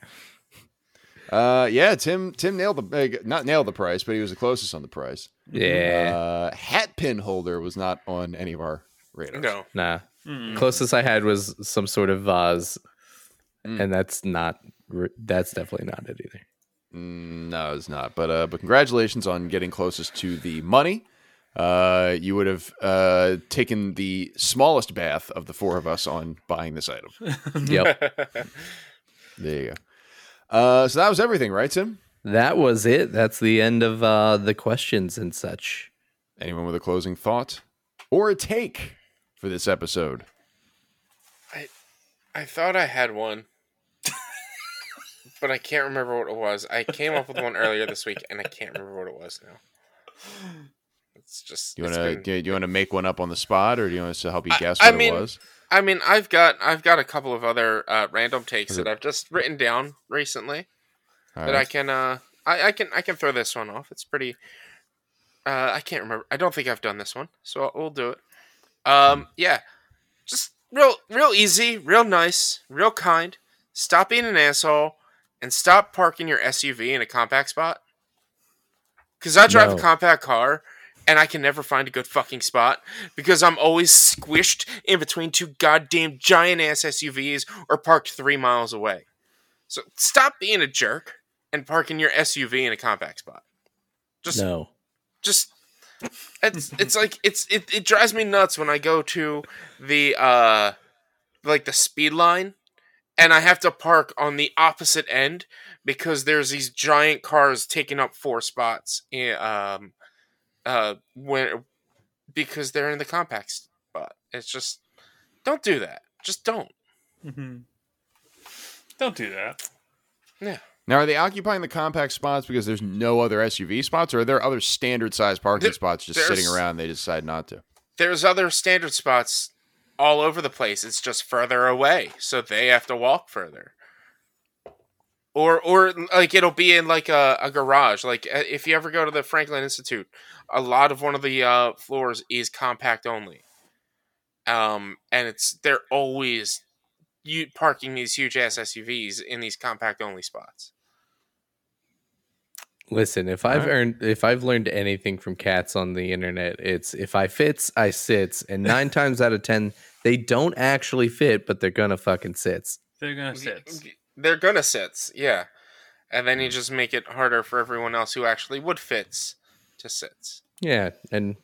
Uh, yeah, Tim Tim nailed the uh, not nailed the price, but he was the closest on the price. Yeah, Uh, hat pin holder was not on any of our radars. no, nah. Mm. Closest I had was some sort of vase, Mm. and that's not that's definitely not it either. Mm, no, it's not. But uh, but congratulations on getting closest to the money. Uh, you would have uh taken the smallest bath of the four of us on buying this item. Yep, There you go. Uh, so that was everything, right, Tim? that was it. That's the end of uh, the questions and such. Anyone with a closing thought or a take for this episode? I I thought I had one, but I can't remember what it was. I came up with one earlier this week, and I can't remember what it was now. It's just You want to been- do you want to make one up on the spot, or do you want us to help you guess I what mean, it was? I mean, I've got I've got a couple of other uh, random takes that I've just written down recently All that I can uh I, I can I can throw this one off. It's pretty. Uh, I can't remember. I don't think I've done this one, so we'll do it. Um, yeah, just real real easy, real nice, real kind. Stop being an asshole and stop parking your SUV in a compact spot. Cause I drive No. a compact car and I can never find a good fucking spot because I'm always squished in between two goddamn giant ass SUVs or parked three miles away. So stop being a jerk and parking your SUV in a compact spot. Just No, just it's it's like it's it, it drives me nuts when I go to the uh like the speed line and I have to park on the opposite end because there's these giant cars taking up four spots in, um uh when because they're in the compact spot. It's just don't do that. Just don't. Mm-hmm. Don't do that. Yeah. Now, are they occupying the compact spots because there's no other SUV spots, or are there other standard size parking There- spots just sitting around? They decide not to. There's other standard spots all over the place. It's just further away, so they have to walk further. Or, or like it'll be in like a, a garage. Like uh, if you ever go to the Franklin Institute, a lot of one of the uh, floors is compact only. Um, and it's they're always you parking these huge ass SUVs in these compact only spots. Listen, if I've Alright. earned if I've learned anything from cats on the internet, it's if I fits, I sits, and nine times out of ten, they don't actually fit, but they're gonna fucking sits. They're gonna sit. They're gonna sits, yeah. And then you just make it harder for everyone else who actually would fits to sits. Yeah, and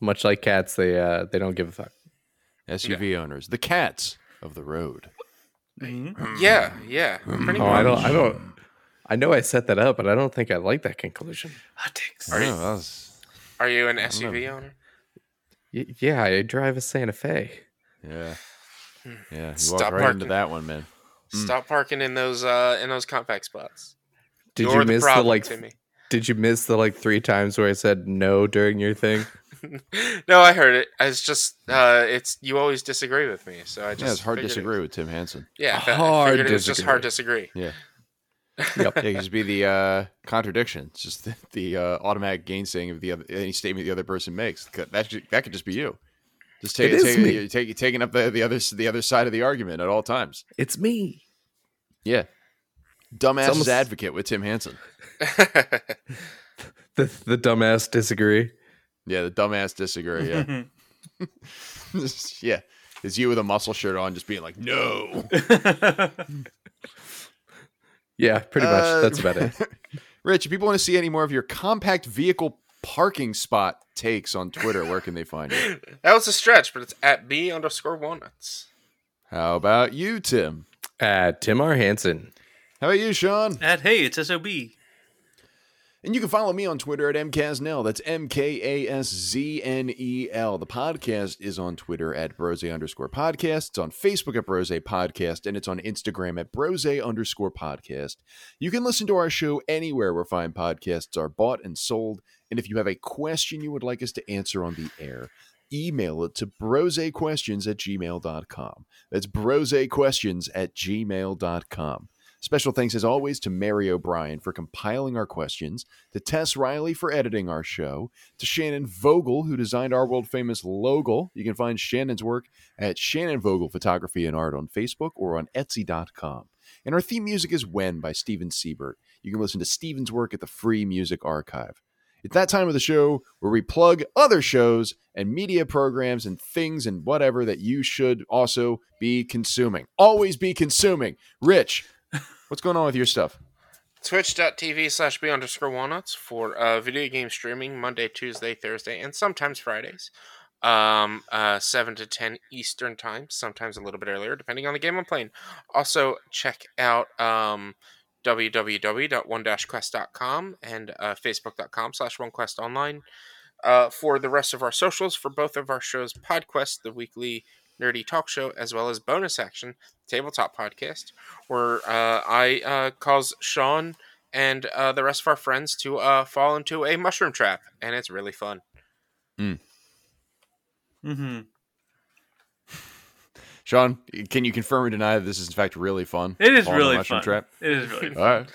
much like cats, they uh they don't give a fuck. SUV owners, the cats of the road. Mhm. Yeah, yeah. Pretty Oh, much. I don't, I don't, I know I set that up, but I don't think I like that conclusion. Hot takes. I don't know, that was- Are you an know. SUV owner? Y- yeah, I drive a Santa Fe. yeah, yeah. You Stop right parking. into that one, man. Mm. Stop parking in those uh in those compact spots. Did You're you miss the, problem, like? Timmy? Did you miss the like three times where I said no during your thing? no, I heard it. It's just uh it's you always disagree with me, so I just Yeah, it's hard to figured it- disagree with Tim Hansen. Yeah, I I Hard figured it was just hard disagree. Yeah, Yep. yeah. Just be the uh, contradiction. It's just the, the uh, automatic gainsaying of the other any statement the other person makes. That should, that could just be you. Just take, It is take, me. you're take, taking up the, the other the other side of the argument at all times. It's me. Yeah, dumbass almost- advocate with Tim Hansen. The the dumbass disagree. Yeah, the dumbass disagree. Yeah, yeah. Is you with a muscle shirt on, just being like, no. Yeah, pretty much. Uh, That's about it. Rich, if people want to see any more of your compact vehicle parking spot takes on Twitter, where can they find you? that was a stretch, but it's at B underscore walnuts. How about you, Tim? Uh, Tim R. Hansen. How about you, Sean? At hey, it's SOB. And you can follow me on Twitter at MKasznel. That's M K A S Z N E L. The podcast is on Twitter at Brose underscore podcast. It's on Facebook at Brose Podcast, and it's on Instagram at Brose underscore podcast. You can listen to our show anywhere where fine podcasts are bought and sold. And if you have a question you would like us to answer on the air, email it to brosequestions at gmail.com. That's brosequestions at gmail.com. Special thanks, as always, to Mary O'Brien for compiling our questions, to Tess Riley for editing our show, to Shannon Vogel, who designed our world famous logo. You can find Shannon's work at Shannon Vogel Photography and Art on Facebook or on Etsy.com. And our theme music is When by Steven Siebert. You can listen to Steven's work at the Free Music Archive. It's that time of the show where we plug other shows and media programs and things and whatever that you should also be consuming. Always be consuming. Rich, what's going on with your stuff? Twitch.tv slash B underscore walnuts for uh, video game streaming Monday, Tuesday, Thursday, and sometimes Fridays. Um, uh, 7 to 10 Eastern time, sometimes a little bit earlier, depending on the game I'm playing. Also, check out um, www.one-quest.com and uh, facebook.com slash onequestonline uh, for the rest of our socials for both of our shows, PodQuest, the weekly nerdy talk show, as well as bonus action, tabletop podcast, where uh, I uh, cause Sean and uh, the rest of our friends to uh, fall into a mushroom trap, and it's really fun. Mm-hmm. Sean, can you confirm or deny that this is in fact really fun? It is Fall in the really mushroom fun. trap. It is really fun. right,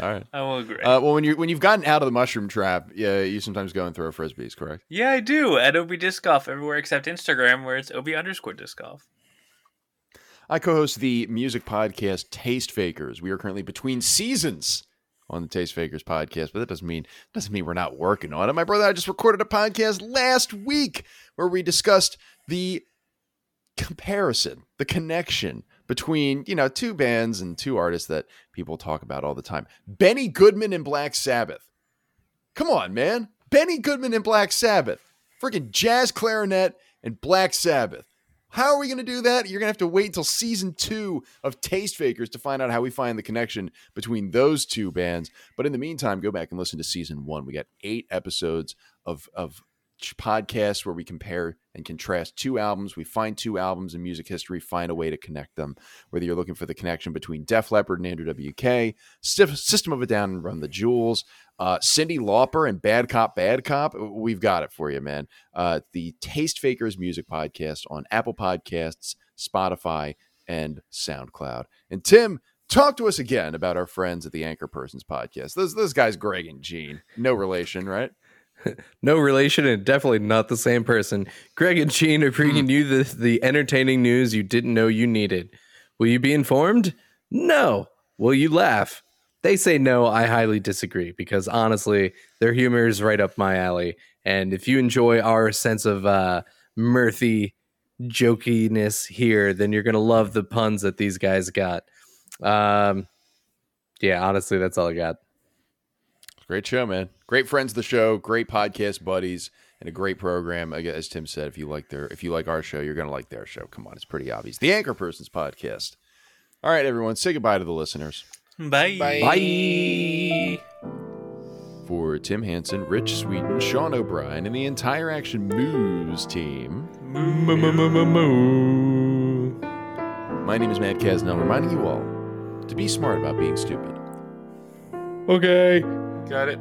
all right. I will agree. Uh, well, when you when you've gotten out of the mushroom trap, yeah, you sometimes go and throw frisbees, correct? yeah, I do. At OB Disc Golf everywhere except Instagram, where it's OB underscore Disc Golf. I co-host the music podcast Taste Fakers. We are currently between seasons on the Taste Fakers podcast, but that doesn't mean doesn't mean we're not working on it. My brother and I just recorded a podcast last week where we discussed the comparison, the connection between, you know, two bands and two artists that people talk about all the time. Benny Goodman and Black Sabbath. Come on, man. Benny Goodman and Black Sabbath. Freaking jazz clarinet and Black Sabbath. How are we going to do that? You're going to have to wait until season two of Taste Fakers to find out how we find the connection between those two bands. But in the meantime, go back and listen to season one. We got eight episodes of, of podcast where we compare and contrast two albums. We find two albums in music history, find a way to connect them. Whether you're looking for the connection between Def Leppard and Andrew WK, System of a Down and Run the Jewels, uh, Cyndi Lauper and Bad Cop, Bad Cop, we've got it for you, man. Uh, the Taste Fakers Music Podcast on Apple Podcasts, Spotify, and SoundCloud. And Tim, talk to us again about our friends at the Anchor Persons Podcast. Those those guys, Greg and Gene, no relation, right? No relation and definitely not the same person. Greg and Gene are bringing you the, the entertaining news you didn't know you needed. Will you be informed? No. Will you laugh? They say no. I highly disagree because honestly, their humor is right up my alley. And if you enjoy our sense of uh, mirthy jokiness here, then you're going to love the puns that these guys got. Um, yeah, honestly, that's all I got. Great show, man. Great friends of the show, great podcast buddies, and a great program. As Tim said, if you like their if you like our show, you're gonna like their show. Come on, it's pretty obvious. The Anchor Persons Podcast. All right, everyone, say goodbye to the listeners. Bye. Bye. For Tim Hansen, Rich Sweden, Sean O'Brien, and the entire Action Moves team. My name is Matt Kasznel, reminding you all to be smart about being stupid. Okay. Got it.